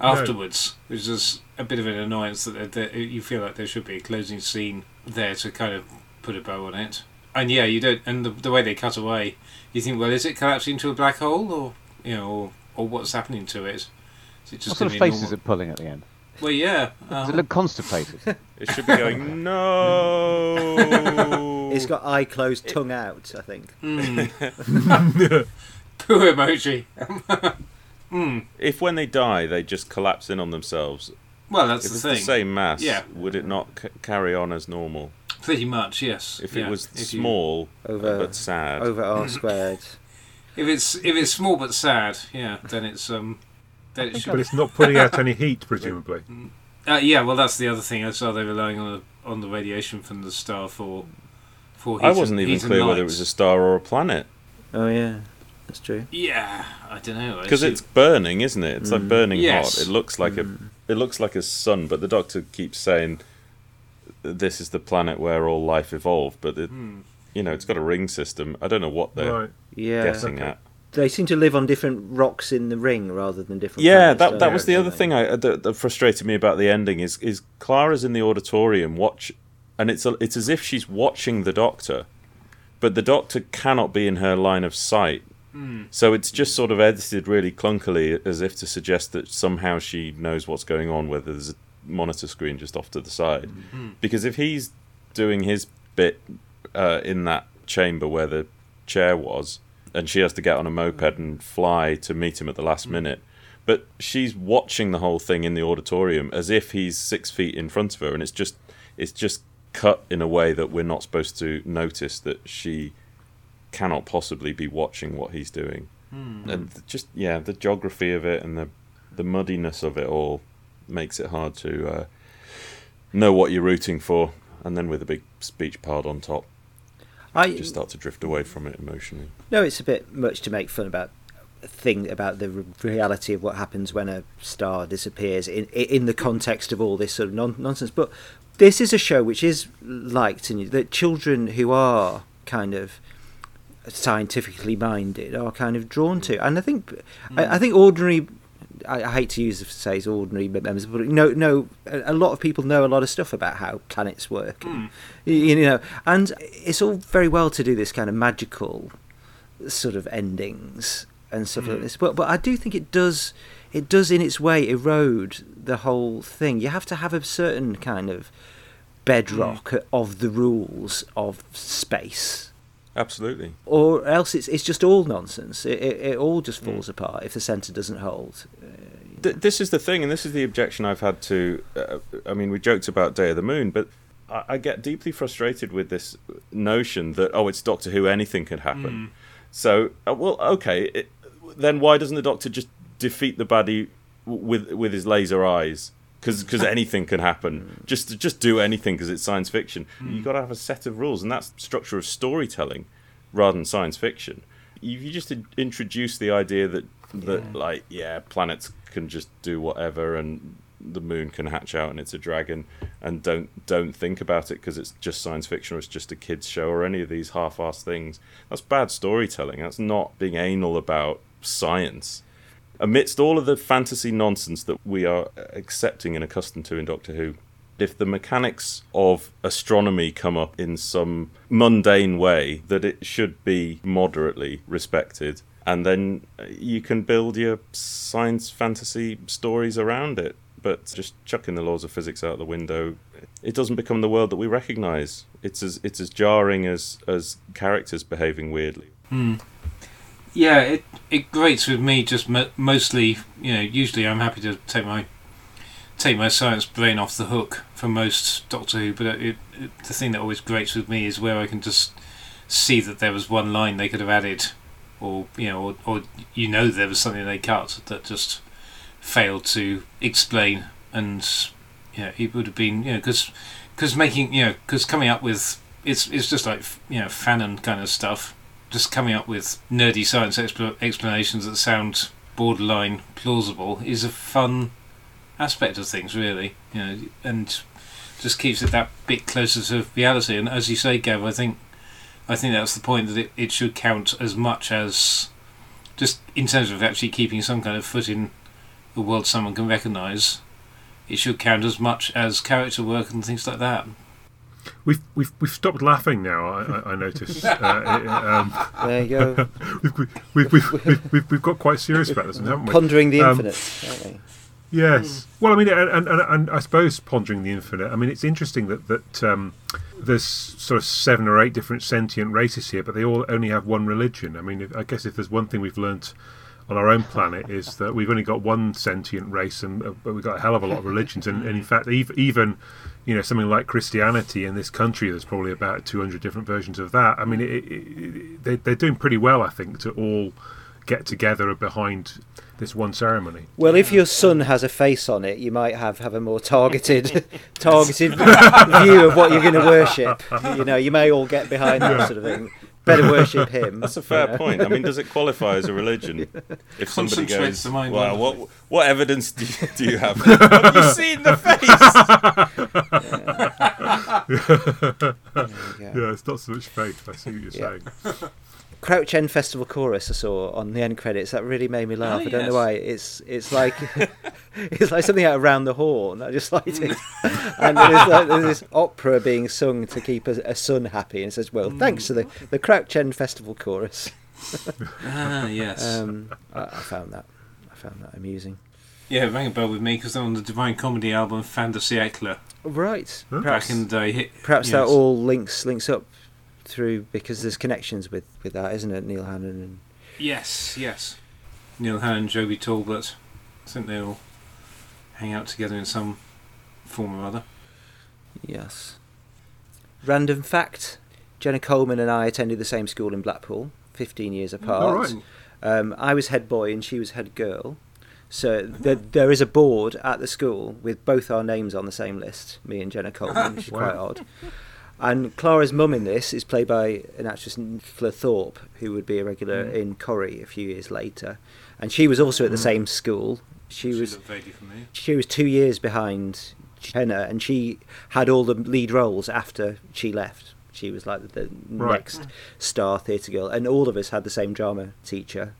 afterwards, which is a bit of an annoyance that, that you feel like there should be a closing scene there to kind of put a bow on it. And yeah, you don't. And the, the way they cut away, you think, well, is it collapsing into a black hole, or you know, or, or what's happening to it? Is it just What sort of be face normal- is it pulling at the end? Well, yeah. Does it um, look constipated? [laughs] It should be going [laughs] no. It's got eye closed, tongue out. I think. mm. [laughs] Poo emoji. mm. if when they die they just collapse in on themselves. Well, that's If the it's thing. the same mass, Yeah. would it not c- carry on as normal? Pretty much, yes. If Yeah. it was If you- small Over but sad, over r squared. [clears throat] If it's if it's small but sad, yeah, then it's um, then it should. but it's not putting out any heat, presumably. Uh, yeah, well, that's the other thing. I saw they relying on the on the radiation from the star for for. Heat I wasn't even heat and clear whether it was a star or a planet Oh yeah, that's true. Yeah, I don't know. because it's burning, isn't it? It's like Mm. burning Yes. hot. It looks like a it looks like a sun, but the doctor keeps saying this is the planet where all life evolved, but it, Hmm. you know it's got a ring system. I don't know what they're Right. Yeah, guessing Okay. at. they seem to live on different rocks in the ring rather than different. Yeah, planets, that that was the other thing I, uh, that, that frustrated me about the ending is is Clara's in the auditorium watch, and it's a, it's as if she's watching the Doctor, but the Doctor cannot be in her line of sight. Hmm. So it's just sort of edited really clunkily, as if to suggest that somehow she knows what's going on, whether there's a monitor screen just off to the side. Hmm. Because if he's doing his bit uh, in that chamber where the chair was, and she has to get on a moped and fly to meet him at the last minute. But she's watching the whole thing in the auditorium as if he's six feet in front of her, and it's just it's just cut in a way that we're not supposed to notice that she cannot possibly be watching what he's doing. And just yeah, the geography of it and the the muddiness of it all makes it hard to uh, know what you're rooting for. And then with a big speech piled on top, I just start to drift away from it emotionally. No, it's a bit much to make fun about thing about the reality of what happens when a star disappears in in the context of all this sort of non- nonsense. But this is a show which is liked, and that children who are kind of scientifically minded are kind of drawn to. And I think I, I mm. think ordinary. I, I hate to use the phrase ordinary members, but no, no. A, lot of people know a lot of stuff about how planets work, hmm. and, y- you know, and it's all very well to do this kind of magical sort of endings and stuff like hmm. this. But but I do think it does it does in its way erode the whole thing. You have to have a certain kind of bedrock hmm. of the rules of space. Absolutely. Or else it's it's just all nonsense. It, it, it all just falls apart if the centre doesn't hold. Th- this is the thing, and this is the objection I've had to. Uh, I mean, we joked about Day of the Moon, but I, I get deeply frustrated with this notion that oh, it's Doctor Who, anything could happen. So, uh, well, okay, it, then why doesn't the Doctor just defeat the baddie with with his laser eyes? Because [laughs] anything can happen. Just just do anything because it's science fiction. You've got to have a set of rules, and that's structure of storytelling rather than science fiction. You, you just introduce the idea that that like yeah, planets can just do whatever, and the moon can hatch out and it's a dragon, and don't don't think about it because it's just science fiction or it's just a kids show or any of these half-assed things. That's bad storytelling. That's not being anal about science. Amidst all of the fantasy nonsense that we are accepting and accustomed to in Doctor Who, if the mechanics of astronomy come up in some mundane way, that it should be moderately respected, and then uh, you can build your science fantasy stories around it. But just chucking the laws of physics out the window, it doesn't become the world that we recognise. It's as it's as jarring as as characters behaving weirdly. Hmm. Yeah, it it grates with me just mo- mostly. You know, usually I'm happy to take my take my science brain off the hook for most Doctor Who, but it, it, the thing that always grates with me is where I can just see that there was one line they could have added, or you know, or, or you know there was something they cut that just failed to explain, and you know, it would have been you know because because making you know because coming up with it's it's just like you know fanon kind of stuff just coming up with nerdy science expl- explanations that sound borderline plausible is a fun aspect of things, really. You know, and just keeps it that bit closer to reality. And as you say, Gav, I think I think that's the point that it, it should count as much as just in terms of actually keeping some kind of foot in the world someone can recognise. It should count as much as character work and things like that. We've we've we've stopped laughing now. I, I, I notice. [laughs] uh, um, There you go. [laughs] we've, we've, we've, we've, we've, we've got quite serious about this, haven't we? Pondering the Um, infinite, aren't we? Yes. Well, I mean, and, and, and I suppose pondering the infinite. I mean, it's interesting that that um, there's sort of seven or eight different sentient races here, but they all only have one religion. I mean, if, I guess if there's one thing we've learnt on our own planet is that we've only got one sentient race, and uh, but we've got a hell of a lot of religions. And, and in fact, ev- even you know something like Christianity in this country, there's probably about 200 different versions of that. I mean, it, it, it, they, they're doing pretty well, I think, to all get together behind this one ceremony. Well, if your son has a face on it, you might have, have a more targeted [laughs] targeted [laughs] view of what you're going to worship. You know, you may all get behind that sort of thing. Better worship him. That's a fair point. I mean, does it qualify as a religion? [laughs] If somebody goes, the "Wow, wonderfully." what what evidence do you, do you have? have you seen the face?" Yeah. Yeah, it's not so much faith. I see what you're Yeah. saying. Crouch End Festival chorus I saw on the end credits that really made me laugh. Oh, I don't yes. know why. It's it's like [laughs] it's like something out of Round the Horne. I just liked it. [laughs] and there's, like, there's this opera being sung to keep a, a son happy, and it says, "Well, thanks to the the Crouch End Festival chorus." [laughs] Ah, yes. Um, I, I found that I found that amusing. yeah, it rang a bell with me because they're on the Divine Comedy album de Siècle Right. Perhaps, back in the day. Hit, perhaps yes. that all links links up through because there's connections with with that, isn't it? Neil Hannon and Yes, yes. Neil Hannon, Joby Talbot. I think they all hang out together in some form or other. Yes. Random fact Jenna Coleman and I attended the same school in Blackpool, 15 years apart. All right. Um, I was head boy and she was head girl. So there, there is a board at the school with both our names on the same list, me and Jenna Coleman, which is [laughs] quite odd. And Clara's mum in this is played by an actress Nicola Thorp, who would be a regular Mm. in Corrie a few years later. And she was also at the same school. She She was looked vaguely familiar. she was two years behind Jenna, and she had all the lead roles after she left. She was like the Right. next star theatre girl, and all of us had the same drama teacher,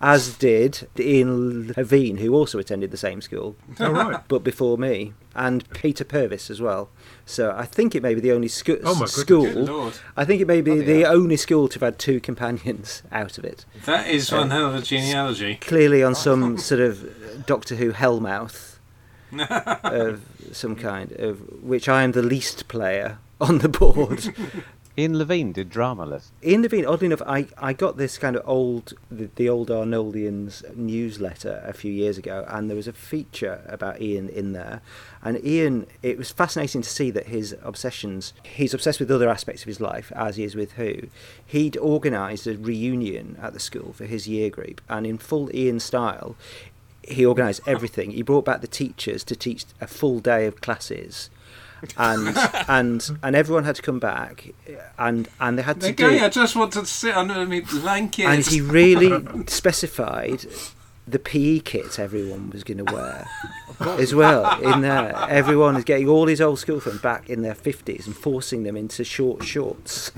as did Ian Levine, who also attended the same school, All right. [laughs] but before me, and Peter Purves as well. So I think it may be the only sco- Oh my goodness. school. Lord. I think it may be Bloody the hell. only school to have had two companions [laughs] out of it. That is uh, one hell of a genealogy. Clearly on some sort of Doctor Who hellmouth [laughs] of some kind, of which I am the least player on the board. Ian Levine did drama list. Ian Levine, oddly enough, I, I got this kind of old, the, the old Arnoldians newsletter a few years ago, and there was a feature about Ian in there. And Ian, it was fascinating to see that his obsessions, he's obsessed with other aspects of his life, as he is with Who. He'd organised a reunion at the school for his year group, and in full Ian style, he organised everything. He brought back the teachers to teach a full day of classes. And [laughs] and and everyone had to come back, and and they had to They're do. I just want to sit under the blanket. and he really [laughs] specified the PE kit everyone was going to wear [laughs] as well. In there, everyone is getting all his old school friends back in their fifties and forcing them into short shorts.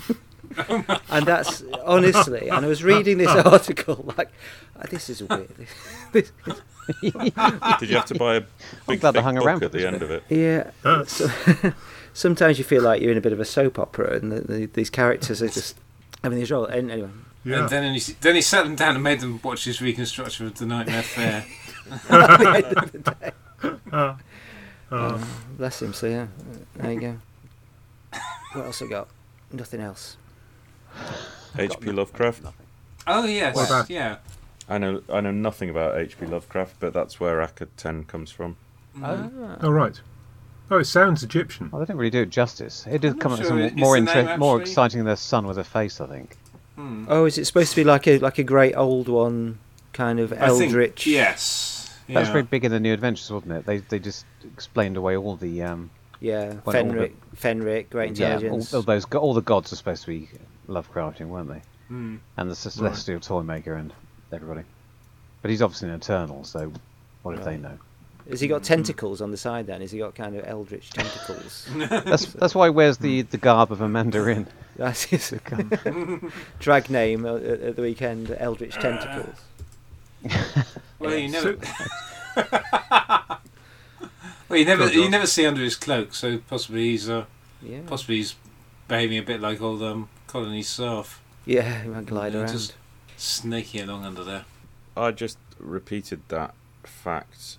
and that's honestly, and I was reading this article like, "Oh, this is weird. This- [laughs] Did you have to buy a big glad they thick hung book around at the end of it? yeah. [laughs] So, sometimes you feel like you're in a bit of a soap opera, and the, the, these characters are just having these roles. And anyway, Yeah. And then he, then he sat them down and made them watch his reconstruction of the Nightmare Fair. [laughs] the end of. Uh, Um, bless him. So yeah, there you go. What else I got? Nothing else. H.P. Lovecraft. Oh yes, yeah. I know I know nothing about H.P. Lovecraft, but that's where Akka 10 comes from. Mm. oh, right. Oh, it sounds Egyptian. Oh, they didn't really do it justice. It did I'm come up sure with it- some more is the name more exciting than the sun with a face. I think. Hmm. Oh, is it supposed to be like a like a great old one, kind of I think- eldritch? yes. That was very big in the New Adventures, wasn't it? They they just explained away all the um Yeah, Well, all the- Fenric, Fenric, great yeah all, all those all the gods are supposed to be Lovecraftian, weren't they? Mm. and the Celestial Toy Maker and everybody. But he's obviously an Eternal, so what if they know? Has he got tentacles on the side then? Has he got kind of eldritch tentacles? [laughs] That's that's why he wears the, the garb of a Mandarin. [laughs] That's his [laughs] drag name uh, at at the weekend, Eldritch Tentacles. Well, you never. well, you never Go you John. never see under his cloak, so possibly he's uh, Yeah. possibly he's behaving a bit like old um, colony staff, Yeah, he might glide Yeah, around. just- snaking along under there. I just repeated that fact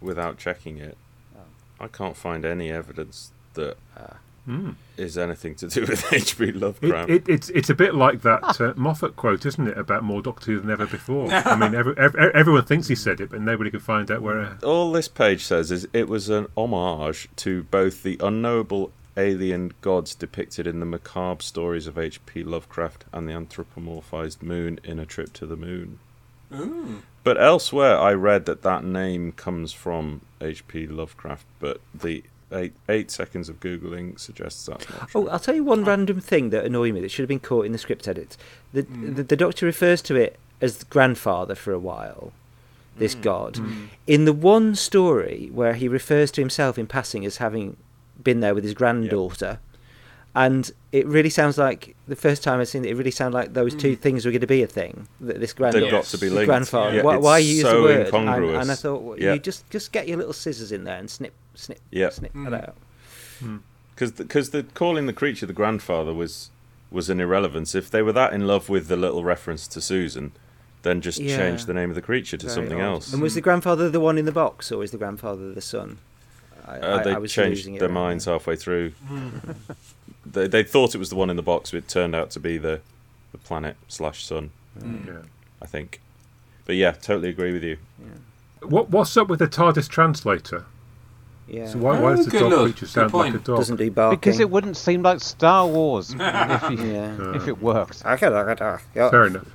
without checking it. Oh. I can't find any evidence that Ah. Mm. is anything to do with [laughs] H.P. It, Lovecraft. it, it's it's a bit like that uh, [laughs] Moffat quote, isn't it, about more Doctor Who than ever before? [laughs] I mean, every, every, everyone thinks he said it, but nobody can find out where. All this page says is it was an homage to both the unknowable alien gods depicted in the macabre stories of H.P. Lovecraft and the anthropomorphized moon in A Trip to the Moon. Ooh. But elsewhere, I read that that name comes from H.P. Lovecraft, but the eight, eight seconds of Googling suggests that's not. Oh, I'll tell you one random thing that annoyed me that should have been caught in the script edit. The, hmm. the, the Doctor refers to it as grandfather for a while, this hmm. god. Hmm. In the one story where he refers to himself in passing as having been there with his granddaughter, and it really sounds like the first time I've seen it, it really sounded like those two things were going to be a thing. That this They've granddaughter, got to be linked. grandfather. Yeah, why, it's why you use so the word? And, incongruous. and I thought, well, Yeah. you just just get your little scissors in there and snip, snip, Yeah. snip Mm. that out. Because because the, calling the creature the grandfather was was an irrelevance. If they were that in love with the little reference to Susan, then just Yeah. change the name of the creature to Very something odd. else. And was the grandfather the one in the box, or was the grandfather the son? I, Uh, they I was changed losing their around minds there. halfway through. [laughs] they, they thought it was the one in the box, but it turned out to be the, the planet slash sun, Yeah. I think. But yeah, totally agree with you. Yeah. What what's up with the TARDIS translator? Yeah, So why, why Oh, does the dog lord, creature sound like a dog? doesn't do barking. Because it wouldn't seem like Star Wars [laughs] if, you, Yeah. if it worked. Okay, fair enough.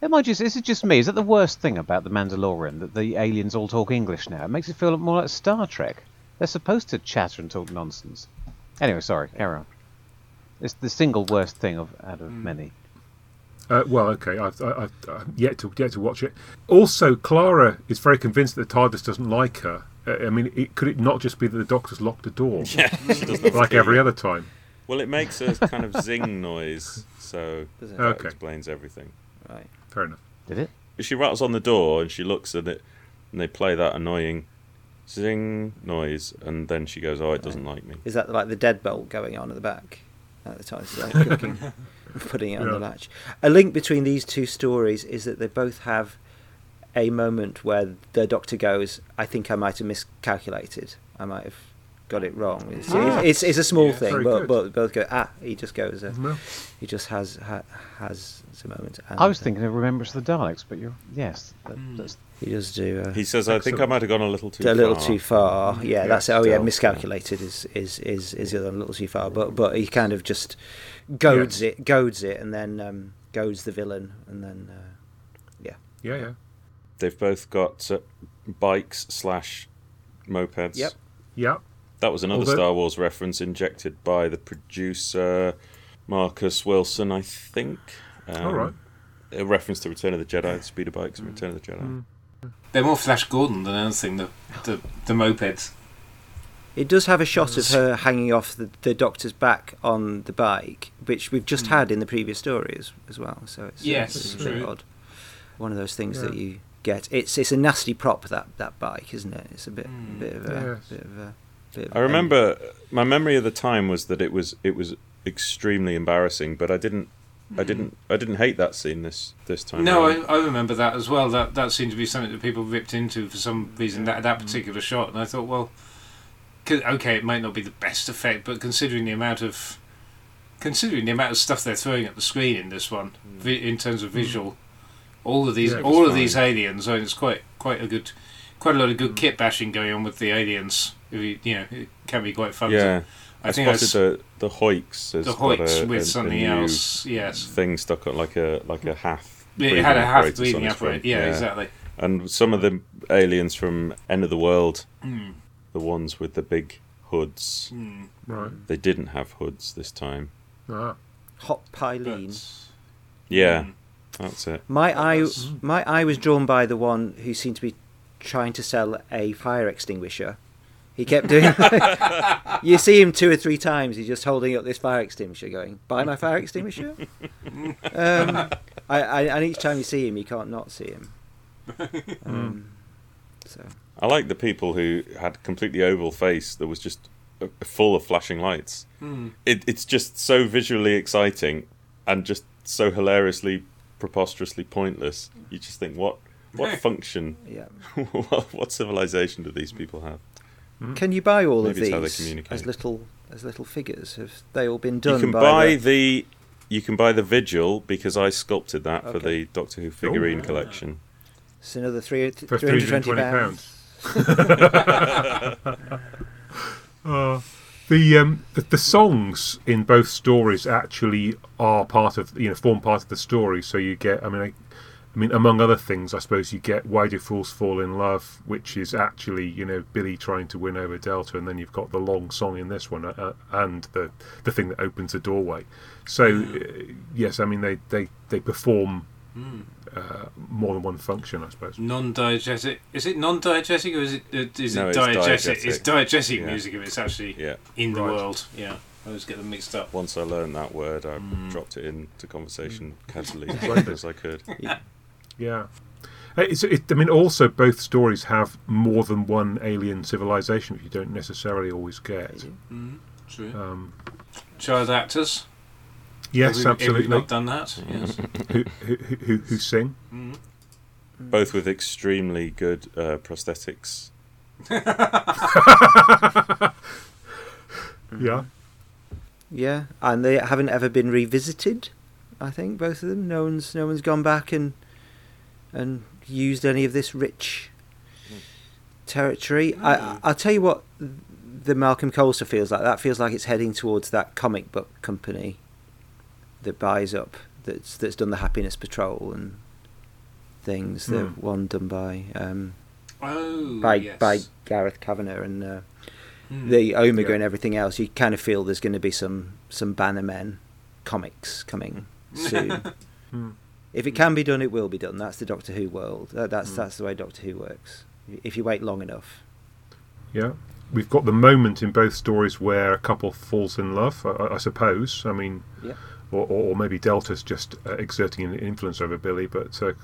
Am I just? Is it just me? Is that the worst thing about the Mandalorian that the aliens all talk English now? It makes it feel more like Star Trek. They're supposed to chatter and talk nonsense. Anyway, sorry. Carry on. It's the single worst thing of out of many. Uh, well, okay, I've, I- I've, I've yet to yet to watch it. Also, Clara is very convinced that the TARDIS doesn't like her. Uh, I mean, it, could it not just be that the Doctor's locked the door, [laughs] Yeah, she like every other time? Well, it makes a [laughs] kind of zing noise, so that Okay. explains everything. Right. Fair enough. Did it? She rattles on the door and she looks at it, and they play that annoying zing noise, and then she goes, "Oh, it doesn't like me." Is that like the deadbolt going on at the back at the time? So they're [laughs] cooking, [laughs] putting it on Yeah. the latch. A link between these two stories is that they both have a moment where the doctor goes, "I think I might have miscalculated. I might have got it wrong." It's, Ah. it's, it's a small Yeah, thing, but but both go, "Ah." He just goes, uh, Well, he just has ha, has a moment. And, I was uh, thinking of Remembrance of the Daleks, but you're yes. That, that's, he does do. Uh, He says, "I think I might have gone a little too a little far." too far. Yeah, Yeah, that's it. Oh yeah, miscalculated is is is is the other one, a little too far. But but he kind of just goads it, goads it, and then um, goads the villain, and then uh, yeah, yeah. Yeah. They've both got uh, bikes slash mopeds. Yep. Yeah. That was another Although- Star Wars reference injected by the producer Marcus Wilson, I think. Um, All right. A reference to Return of the Jedi, the speeder bikes in Return of the Jedi. They're more Flash Gordon than anything. The the, the mopeds. it does have a shot of her hanging off the, the doctor's back on the bike, which we've just had in the previous story as, as well. So it's, uh, Yes, it's a true. bit odd. One of those things that you get. It's it's a nasty prop that that bike, isn't it? It's a bit Mm. bit of a Yes. bit of a. Bit of I a- remember my memory of the time was that it was it was extremely embarrassing, but I didn't I didn't I didn't hate that scene this this time. No. I, I remember that as well. That that seemed to be something that people ripped into for some reason. That that particular shot, and I thought, well, okay, it might not be the best effect, but considering the amount of considering the amount of stuff they're throwing at the screen in this one, vi- in terms of visual, all of these Yeah, all was of these aliens, I mean, it's quite quite a good, quite a lot of good kit bashing going on with the aliens. If you, you know, it can be quite fun. yeah, I, I, think I spotted the the Hoiks has the got a, with a- a something new else. Yes, thing stuck on like a like a half. it had a half on breathing its apparatus. front, Yeah, exactly. And some of the aliens from End of the World, Mm. the ones with the big hoods, Mm. Right. they didn't have hoods this time. Ah. hot Pylene. But- Yeah, that's it. My eye, my eye was drawn by the one who seemed to be trying to sell a fire extinguisher. He kept doing. [laughs] you see him two or three times. He's just holding up this fire extinguisher, going, "Buy my fire extinguisher." um, I, I, and each time you see him, you can't not see him. [laughs] Um, so I like the people who had completely oval face that was just uh, full of flashing lights. Hmm. It, it's just so visually exciting and just so hilariously, preposterously pointless. You just think, what what [laughs] function, yeah. what, what civilization do these people have? Can you buy all Maybe of it's how they these communicate. as little as little figures? Have they all been done? you can by buy the- the you can buy the vigil because I sculpted that for the Doctor Who figurine Ah. collection. It's another three, For 320 £320. pounds. [laughs] [laughs] Uh, the, um, the the songs in both stories actually are part of you know form part of the story. So you get I mean I, I mean among other things I suppose you get Why Do Fools Fall in Love, which is actually you know Billy trying to win over Delta, and then you've got the long song in this one uh, and the the thing that opens the doorway. So uh, yes, I mean they they they perform. Uh, more than one function, I suppose. Non-diegetic. Is it non-diegetic or is it uh, is No, it it's diegetic? It's diegetic. diegetic Yeah. music if it's actually Yeah. in the Right. world. Yeah, I always get them mixed up. Once I learned that word, I Mm. dropped it into conversation [laughs] casually as Right. much as I could. Yeah. Uh, It's, it, I mean, also both stories have more than one alien civilization, which you don't necessarily always get. Mm, true. Um, Child actors. yes, Have we- Have we absolutely. not done that? Yes. who, who, who, who- who sing? Mm. Both with extremely good uh, prosthetics. [laughs] Yeah. Yeah, and they haven't ever been revisited. I think both of them. No one's no one's gone back and and used any of this rich territory. I, I'll tell you what, the Malcolm Coulter feels like. That feels like it's heading towards that comic book company that buys up. That's that's done the Happiness Patrol and things. The Hmm. one done by um, Oh, by yes. by Gareth Kavanagh and. Uh, Mm. the Omega Yeah. and everything else, you kind of feel there's going to be some some Bannermen comics coming [laughs] soon. Hmm. if it can be done, it will be done. That's the Doctor Who world. That, that's Hmm. that's the way Doctor Who works. If you wait long enough, Yeah. We've got the moment in both stories where a couple falls in love, I, I suppose. I mean, Yeah. or, or, or maybe Delta's just uh, exerting an influence over Billy, but uh,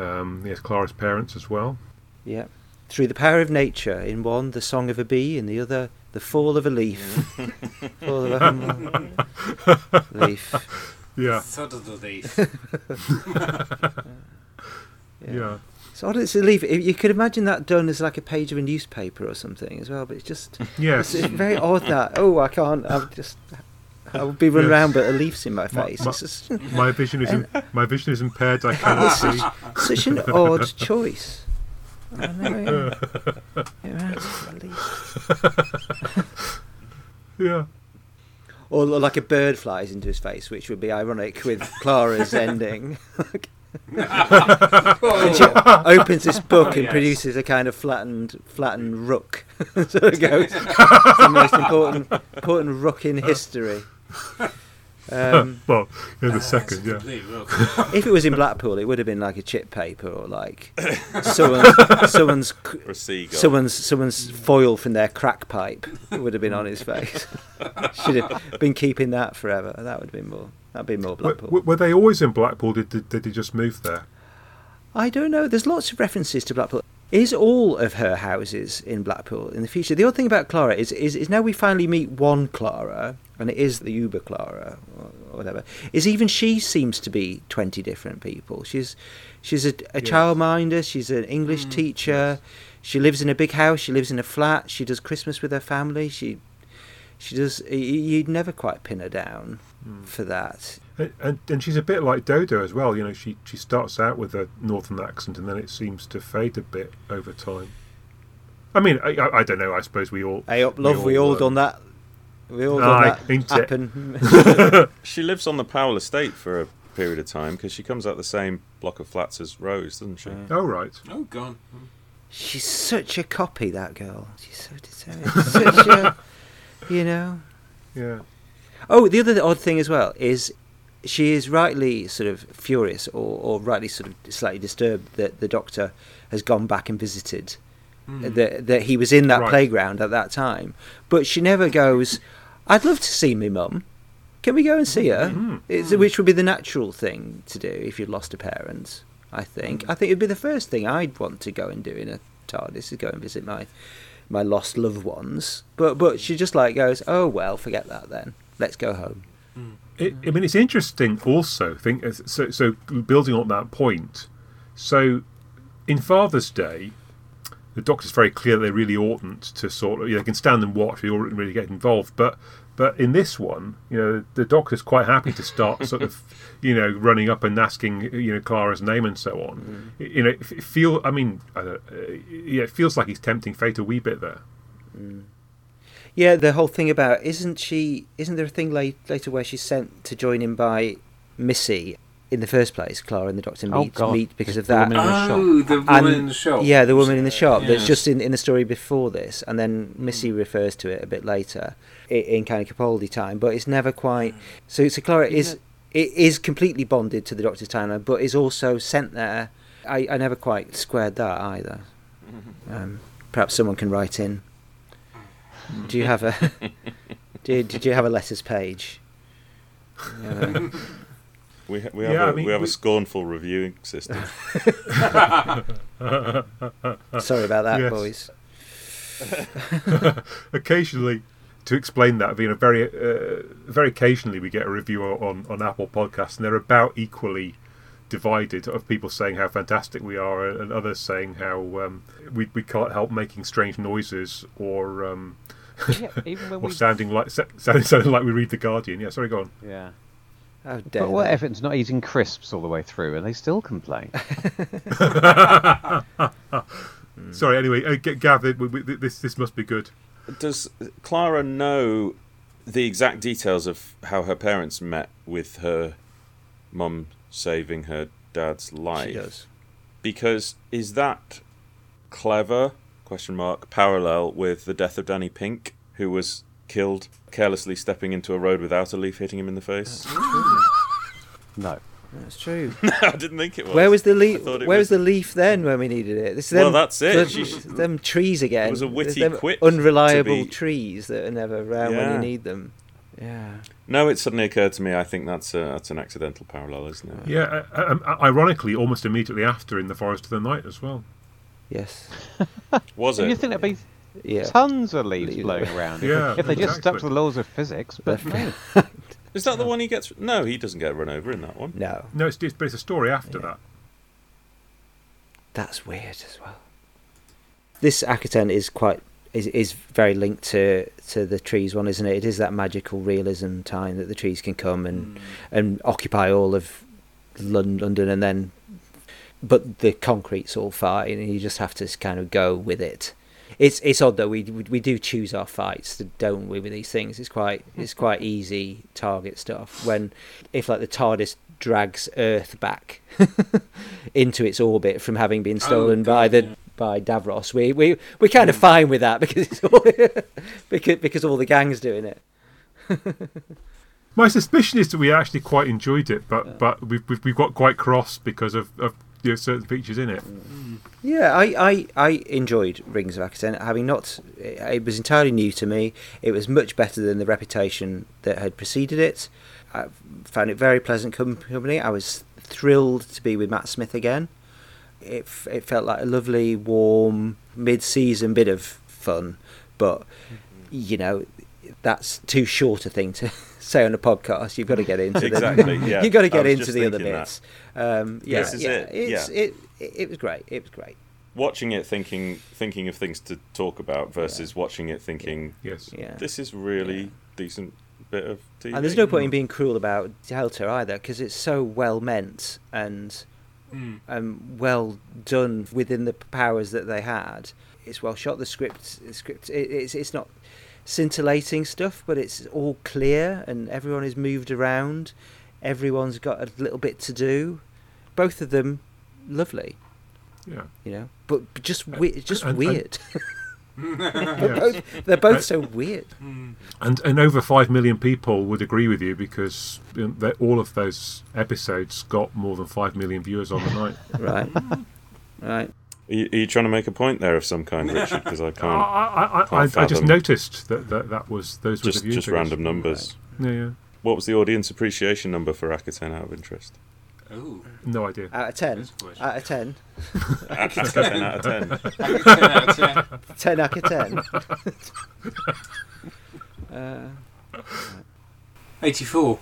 um, yes, Clara's parents as well. yeah, through the power of nature. In one, the song of a bee, in the other, the fall of a leaf. [laughs] fall of a leaf. [laughs] Yeah, Thud of the leaf. yeah. It's odd. It's a leaf. You could imagine that done as like a page of a newspaper or something as well. But it's just [laughs] Yes. It's, it's very odd that. Oh, I can't. I'm just. I would be running Yes. around, but a leaf's in my face. ma- It's just [laughs] My vision is im- [laughs] my vision is impaired. I cannot see. such an odd choice. I know. Yeah, it's a leaf. Yeah. Or like a bird flies into his face, which would be ironic with [laughs] Clara's ending. [laughs] Oh, and she opens this book and Yes. produces a kind of flattened, flattened rook. [laughs] so it goes, it's the most important, important rook in history. Um, [laughs] Well, in the That's second, yeah. [laughs] if it was in Blackpool, it would have been like a chip paper or like [laughs] someone's someone's For a seagull. someone's someone's foil from their crack pipe would have been on his face. Should have been keeping that forever. That would have been more. That'd be more Were, Blackpool. were- were they always in Blackpool? Did, did did they just move there? I don't know. There's lots of references to Blackpool. Is all of her houses in Blackpool in the future? The odd thing about Clara is, is, is now we finally meet one Clara, and it is the Uber Clara, or, or whatever. Is even she seems to be twenty different people. She's she's a, a Yes. childminder. She's an English teacher. She lives in a big house. She lives in a flat. She does Christmas with her family. She she does. y- y- You'd never quite pin her down for that. And, and and she's a bit like Dodo as well. You know, she she starts out with a northern accent, and then it seems to fade a bit over time. I mean, I, I, I don't know. I suppose we all. Hey up, love. We all uh, done that. We all Aye, done that ain't happen. [laughs] She lives on the Powell estate for a period of time because she comes out the same block of flats as Rose, doesn't she? Oh right. Oh, gone. She's such a copy, that girl. She's so determined. such a, [laughs] you know. Yeah. Oh, the other odd thing as well is she is rightly sort of furious or, or rightly sort of slightly disturbed that the doctor has gone back and visited hmm. that that he was in that Right. playground at that time but she never goes i'd love to see me mum can we go and see her Mhm. it's, which would be the natural thing to do if you'd lost a parent i think i think it'd be the first thing i'd want to go and do in a tardis is go and visit my my lost loved ones but but she just like goes oh well forget that then let's go home It, I mean, it's interesting. Also, think so. So building on that point. So, in Father's Day, the Doctor's very clear that they really oughtn't to sort of. You know, they can stand and watch. They oughtn't really get involved. But but in this one, you know, the Doctor's quite happy to start [laughs] sort of, you know, running up and asking, you know, Clara's name and so on. You know, it, it feel. I mean, I don't, uh, yeah, it feels like he's tempting fate a wee bit there. Yeah, the whole thing about isn't she? Isn't there a thing late, later where she's sent to join him by Missy in the first place? Clara and the Doctor Oh, meet God. meet because of The that. woman in the shop. Oh, the woman And- in the shop. Yeah, the woman in the shop. That's just in, in the story before this, and then Missy refers to it a bit later i- in kind of Capaldi time, but it's never quite. So, so Clara is it is completely bonded to the Doctor's timeline, but is also sent there. I, I never quite squared that either. Um, perhaps someone can write in. Do you have a? [laughs] [laughs] do you, did you have a letters page? [laughs] Uh, We, ha- we have, Yeah, a, I mean, we have we- a scornful reviewing system. [laughs] sorry about that, Yes. boys. [laughs] occasionally to explain that you know very uh, very occasionally we get a review on on apple podcasts and they're about equally divided of people saying how fantastic we are and others saying how um, we, we can't help making strange noises or um, Yeah, even when [laughs] or we. sounding like sounding, sounding like we read the guardian yeah sorry go on Yeah. How dare But what they. if it's not eating crisps all the way through and they still complain? [laughs] [laughs] sorry anyway uh, gav it- we- we- this this must be good Does Clara know the exact details of how her parents met with her mum saving her dad's life? She does. Because is that clever? Question mark. Parallel with the death of Danny Pink, who was killed carelessly stepping into a road without a leaf hitting him in the face. No. That's true. [laughs] no, I didn't think it was. Where was the leaf? Where was... was- the leaf then when we needed it? This is Well, that's it. the- She sh- them trees again. It was a witty them quip to Unreliable be- trees that are never around when Yeah. you need them. Yeah. No, it suddenly occurred to me. I think that's a, that's an accidental parallel, isn't it? yeah uh, um, ironically almost immediately after in the forest of the night as well Yes. [laughs] Was it? You think there'd be Yeah. tons of leaves Leaves. blowing around [laughs] if, Yeah, if they just stuck to the laws of physics, but no. [laughs] Is that the one he gets? No, he doesn't get run over in that one. No, no it's, it's but it's a story after Yeah. that that's weird as well. This Akhaten is quite is is very linked to to the trees one, isn't it? It is that magical realism time that the trees can come and hmm. and occupy all of London, and then but the concrete's all fine, and you just have to kind of go with it. It's it's odd though. We we, we do choose our fights, don't we? With these things, it's quite it's mm-hmm. quite easy target stuff. When if like the TARDIS drags Earth back [laughs] into its orbit from having been oh, stolen by the yeah. by Davros, we we we're kind of mm. fine with that because it's all [laughs] because because all the gang's doing it. My suspicion is that we actually quite enjoyed it, but but we've, we've we've got quite cross because of, of you know, certain features in it. Yeah, I, I, I enjoyed Rings of Akhaten. Having not, it was entirely new to me. It was much better than the reputation that had preceded it. I found it very pleasant company. I was thrilled to be with Matt Smith again. It it felt like a lovely, warm, mid-season bit of fun, but you know, that's too short a thing to [laughs] say on a podcast. You've got to get into Exactly, the, [laughs] yeah. You've got to get into the other bits. Um, yeah, This is yeah, it, It's, yeah. It, it it was great. It was great. Watching it, thinking thinking of things to talk about versus watching it, thinking Yes. Yeah. this is really decent bit of TV. And there's no point in being cruel about Delta either, because it's so well meant and Mm. um, well done within the powers that they had. It's well shot. The script, the script, it, it's it's not scintillating stuff, but it's all clear, and everyone is moved around. Everyone's got a little bit to do. Both of them, lovely, Yeah. you know, but but just uh, we- just and- and- weird. [laughs] [laughs] They're both, they're both so weird. Hmm. And and over five million people would agree with you because you know, all of those episodes got more than five million viewers on the night. Right. Right. Are you, are you trying to make a point there of some kind, Richard? [laughs] Because I I, can't. I, I, I, Can't I just noticed that, that that was those were just the viewing just random numbers. Yeah, yeah. What was the audience appreciation number for Akhaten out of interest? Ooh, No idea. Out of 10. That's a question. Out of 10. Akhaten out of ten. 10 out of 10. 10 out of 10. [laughs] uh, 84. well,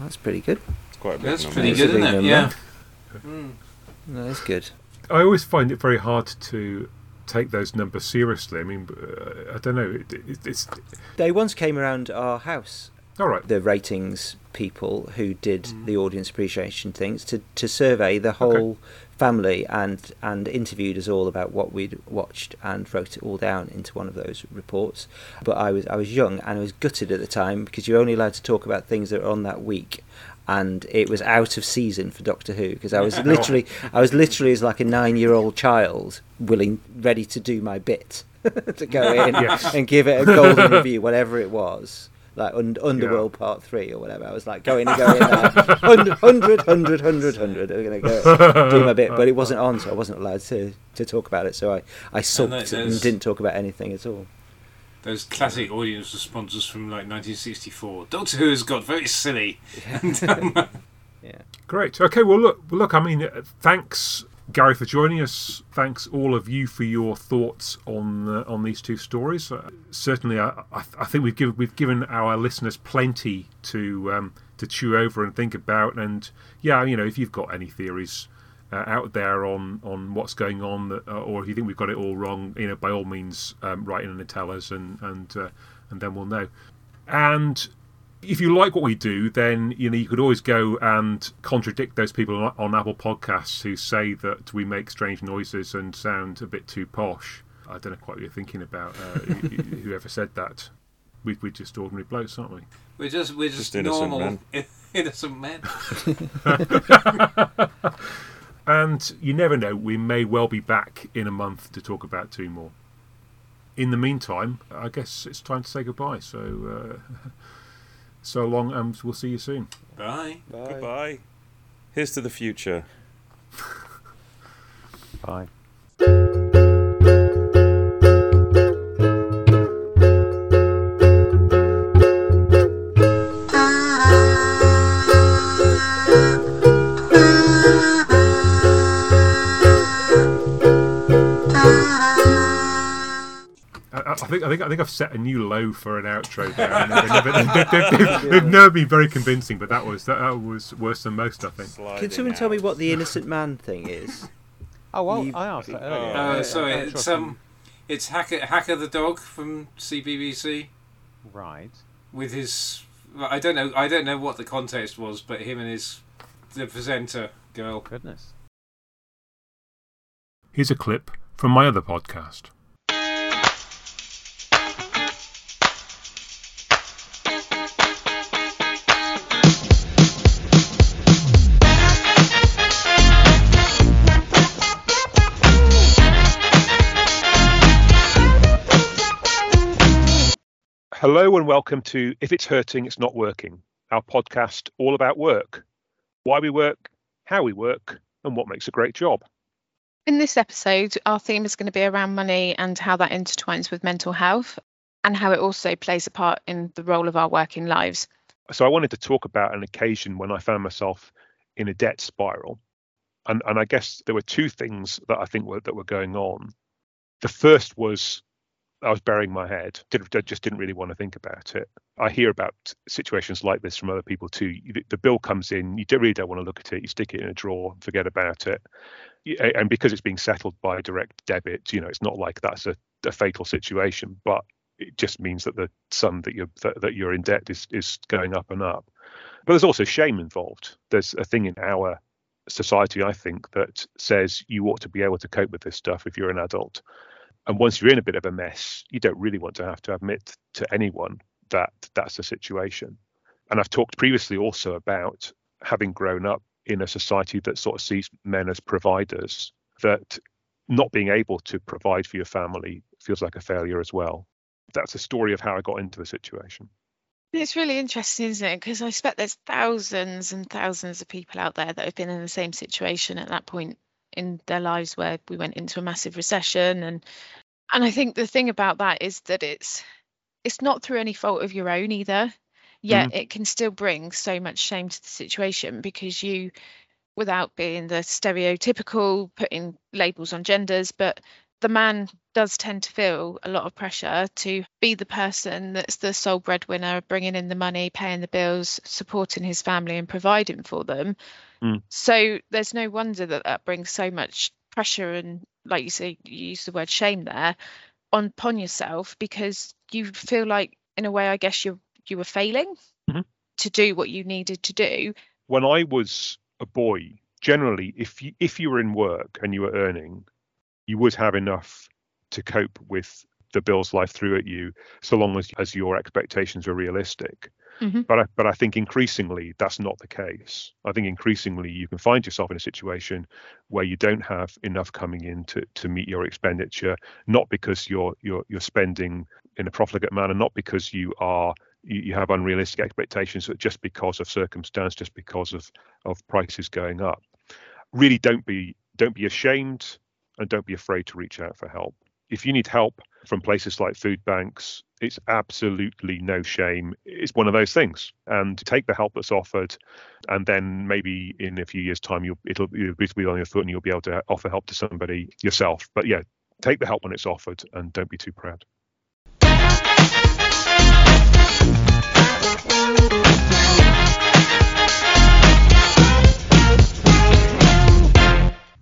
that's pretty good. It's quite a big That's number. pretty good, isn't it? number. Yeah. Mm. No, that's good. I always find it very hard to take those numbers seriously. I mean, uh, I don't know. It, it, it's They once came around our house, all right. the ratings people who did the audience appreciation things, to, to survey the whole family and, and interviewed us all about what we'd watched and wrote it all down into one of those reports. But I was I was young and I was gutted at the time because you're only allowed to talk about things that are on that week. And it was out of season for Doctor Who because I was literally, I was literally as like a nine-year-old child, willing, ready to do my bit, [laughs] to go in Yes. and give it a golden [laughs] review, whatever it was, like un- Underworld Part Three or whatever. I was like going and going there, hundred, hundred, hundred, hundred, hundred. I'm gonna go do my bit, but it wasn't on, so I wasn't allowed to, to talk about it. So I I sulked and there's- didn't talk about anything at all. Those classic audience responses from like 1964. Doctor Who has got very silly. And, um, [laughs] Yeah. Great. Okay. Well, look. Well, look. I mean, uh, thanks, Gary, for joining us. Thanks all of you for your thoughts on uh, on these two stories. Uh, certainly, I, I, I think we've given we've given our listeners plenty to um, to chew over and think about. And yeah, you know, if you've got any theories uh, out there on on what's going on, that, uh, or if you think we've got it all wrong, you know, by all means, um, write in and tell us, and and uh, and then we'll know. And if you like what we do, then you know you could always go and contradict those people on, on Apple Podcasts who say that we make strange noises and sound a bit too posh. I don't know quite what you're thinking about. Uh, who- who- whoever said that, we, we're just ordinary blokes, aren't we? we're just we're just, Just innocent normal men. [laughs] innocent men. [laughs] [laughs] And you never know, we may well be back in a month to talk about two more. In the meantime, I guess it's time to say goodbye. So, uh, [laughs] so long, and we'll see you soon. Bye. Goodbye. Here's to the future. Bye. I, I think I think I think I've set a new low for an outro there. and [laughs] they've, never, they've, they've- they've never been very convincing, but that was that was worse than most, I think. Can someone tell me what the innocent man thing is? [laughs] Oh well, You- I asked that earlier. Uh, Uh, sorry, it's um, it's Hacker Hacker the dog from CBBC right. with his. I don't know. I don't know what the context was, but him and his the presenter girl. Goodness. Here's a clip from my other podcast. Hello and welcome to If It's Hurting, It's Not Working, our podcast all about work, why we work, how we work, and what makes a great job. In this episode, our theme is going to be around money and how that intertwines with mental health and how it also plays a part in the role of our working lives. so I wanted to talk about an occasion when I found myself in a debt spiral, and and I guess there were two things that I think were that were going on. The first was I was burying my head. Did, I just didn't really want to think about it. I hear about situations like this from other people too. The bill comes in, you really don't want to look at it. You stick it in a drawer, forget about it. And because it's being settled by direct debit, you know, it's not like that's a, a fatal situation, but it just means that the sum that you're that, that you're in debt is is going up and up. But there's also shame involved. There's a thing in our society, I think, that says you ought to be able to cope with this stuff if you're an adult. And once you're in a bit of a mess, you don't really want to have to admit to anyone that that's the situation. And I've talked previously also about having grown up in a society that sort of sees men as providers, that not being able to provide for your family feels like a failure as well. That's a story of how I got into the situation. It's really interesting, isn't it? Because I expect there's thousands and thousands of people out there that have been in the same situation at that point in their lives where we went into a massive recession and and I think the thing about that is that it's it's not through any fault of your own either. Yet mm-hmm. it can still bring so much shame to the situation because you without being the stereotypical putting labels on genders, but the man does tend to feel a lot of pressure to be the person that's the sole breadwinner, bringing in the money, paying the bills, supporting his family, and providing for them. Mm. So there's no wonder that that brings so much pressure and, like you say, you use the word shame there on upon yourself because you feel like, in a way, I guess you you were failing mm-hmm. to do what you needed to do. When I was a boy, generally, if you if you were in work and you were earning, you would have enough to cope with the bills life threw at you, so long as as your expectations were realistic. Mm-hmm. But I, but I think increasingly that's not the case. I think increasingly you can find yourself in a situation where you don't have enough coming in to, to meet your expenditure, not because you're you're you're spending in a profligate manner, not because you are you, you have unrealistic expectations, but just because of circumstance, just because of of prices going up. Really, don't be don't be ashamed and don't be afraid to reach out for help. If you need help from places like food banks, it's absolutely no shame. It's one of those things, and take the help that's offered, and then maybe in a few years' time, you'll it'll, you'll be on your foot and you'll be able to offer help to somebody yourself. But yeah, take the help when it's offered, and don't be too proud.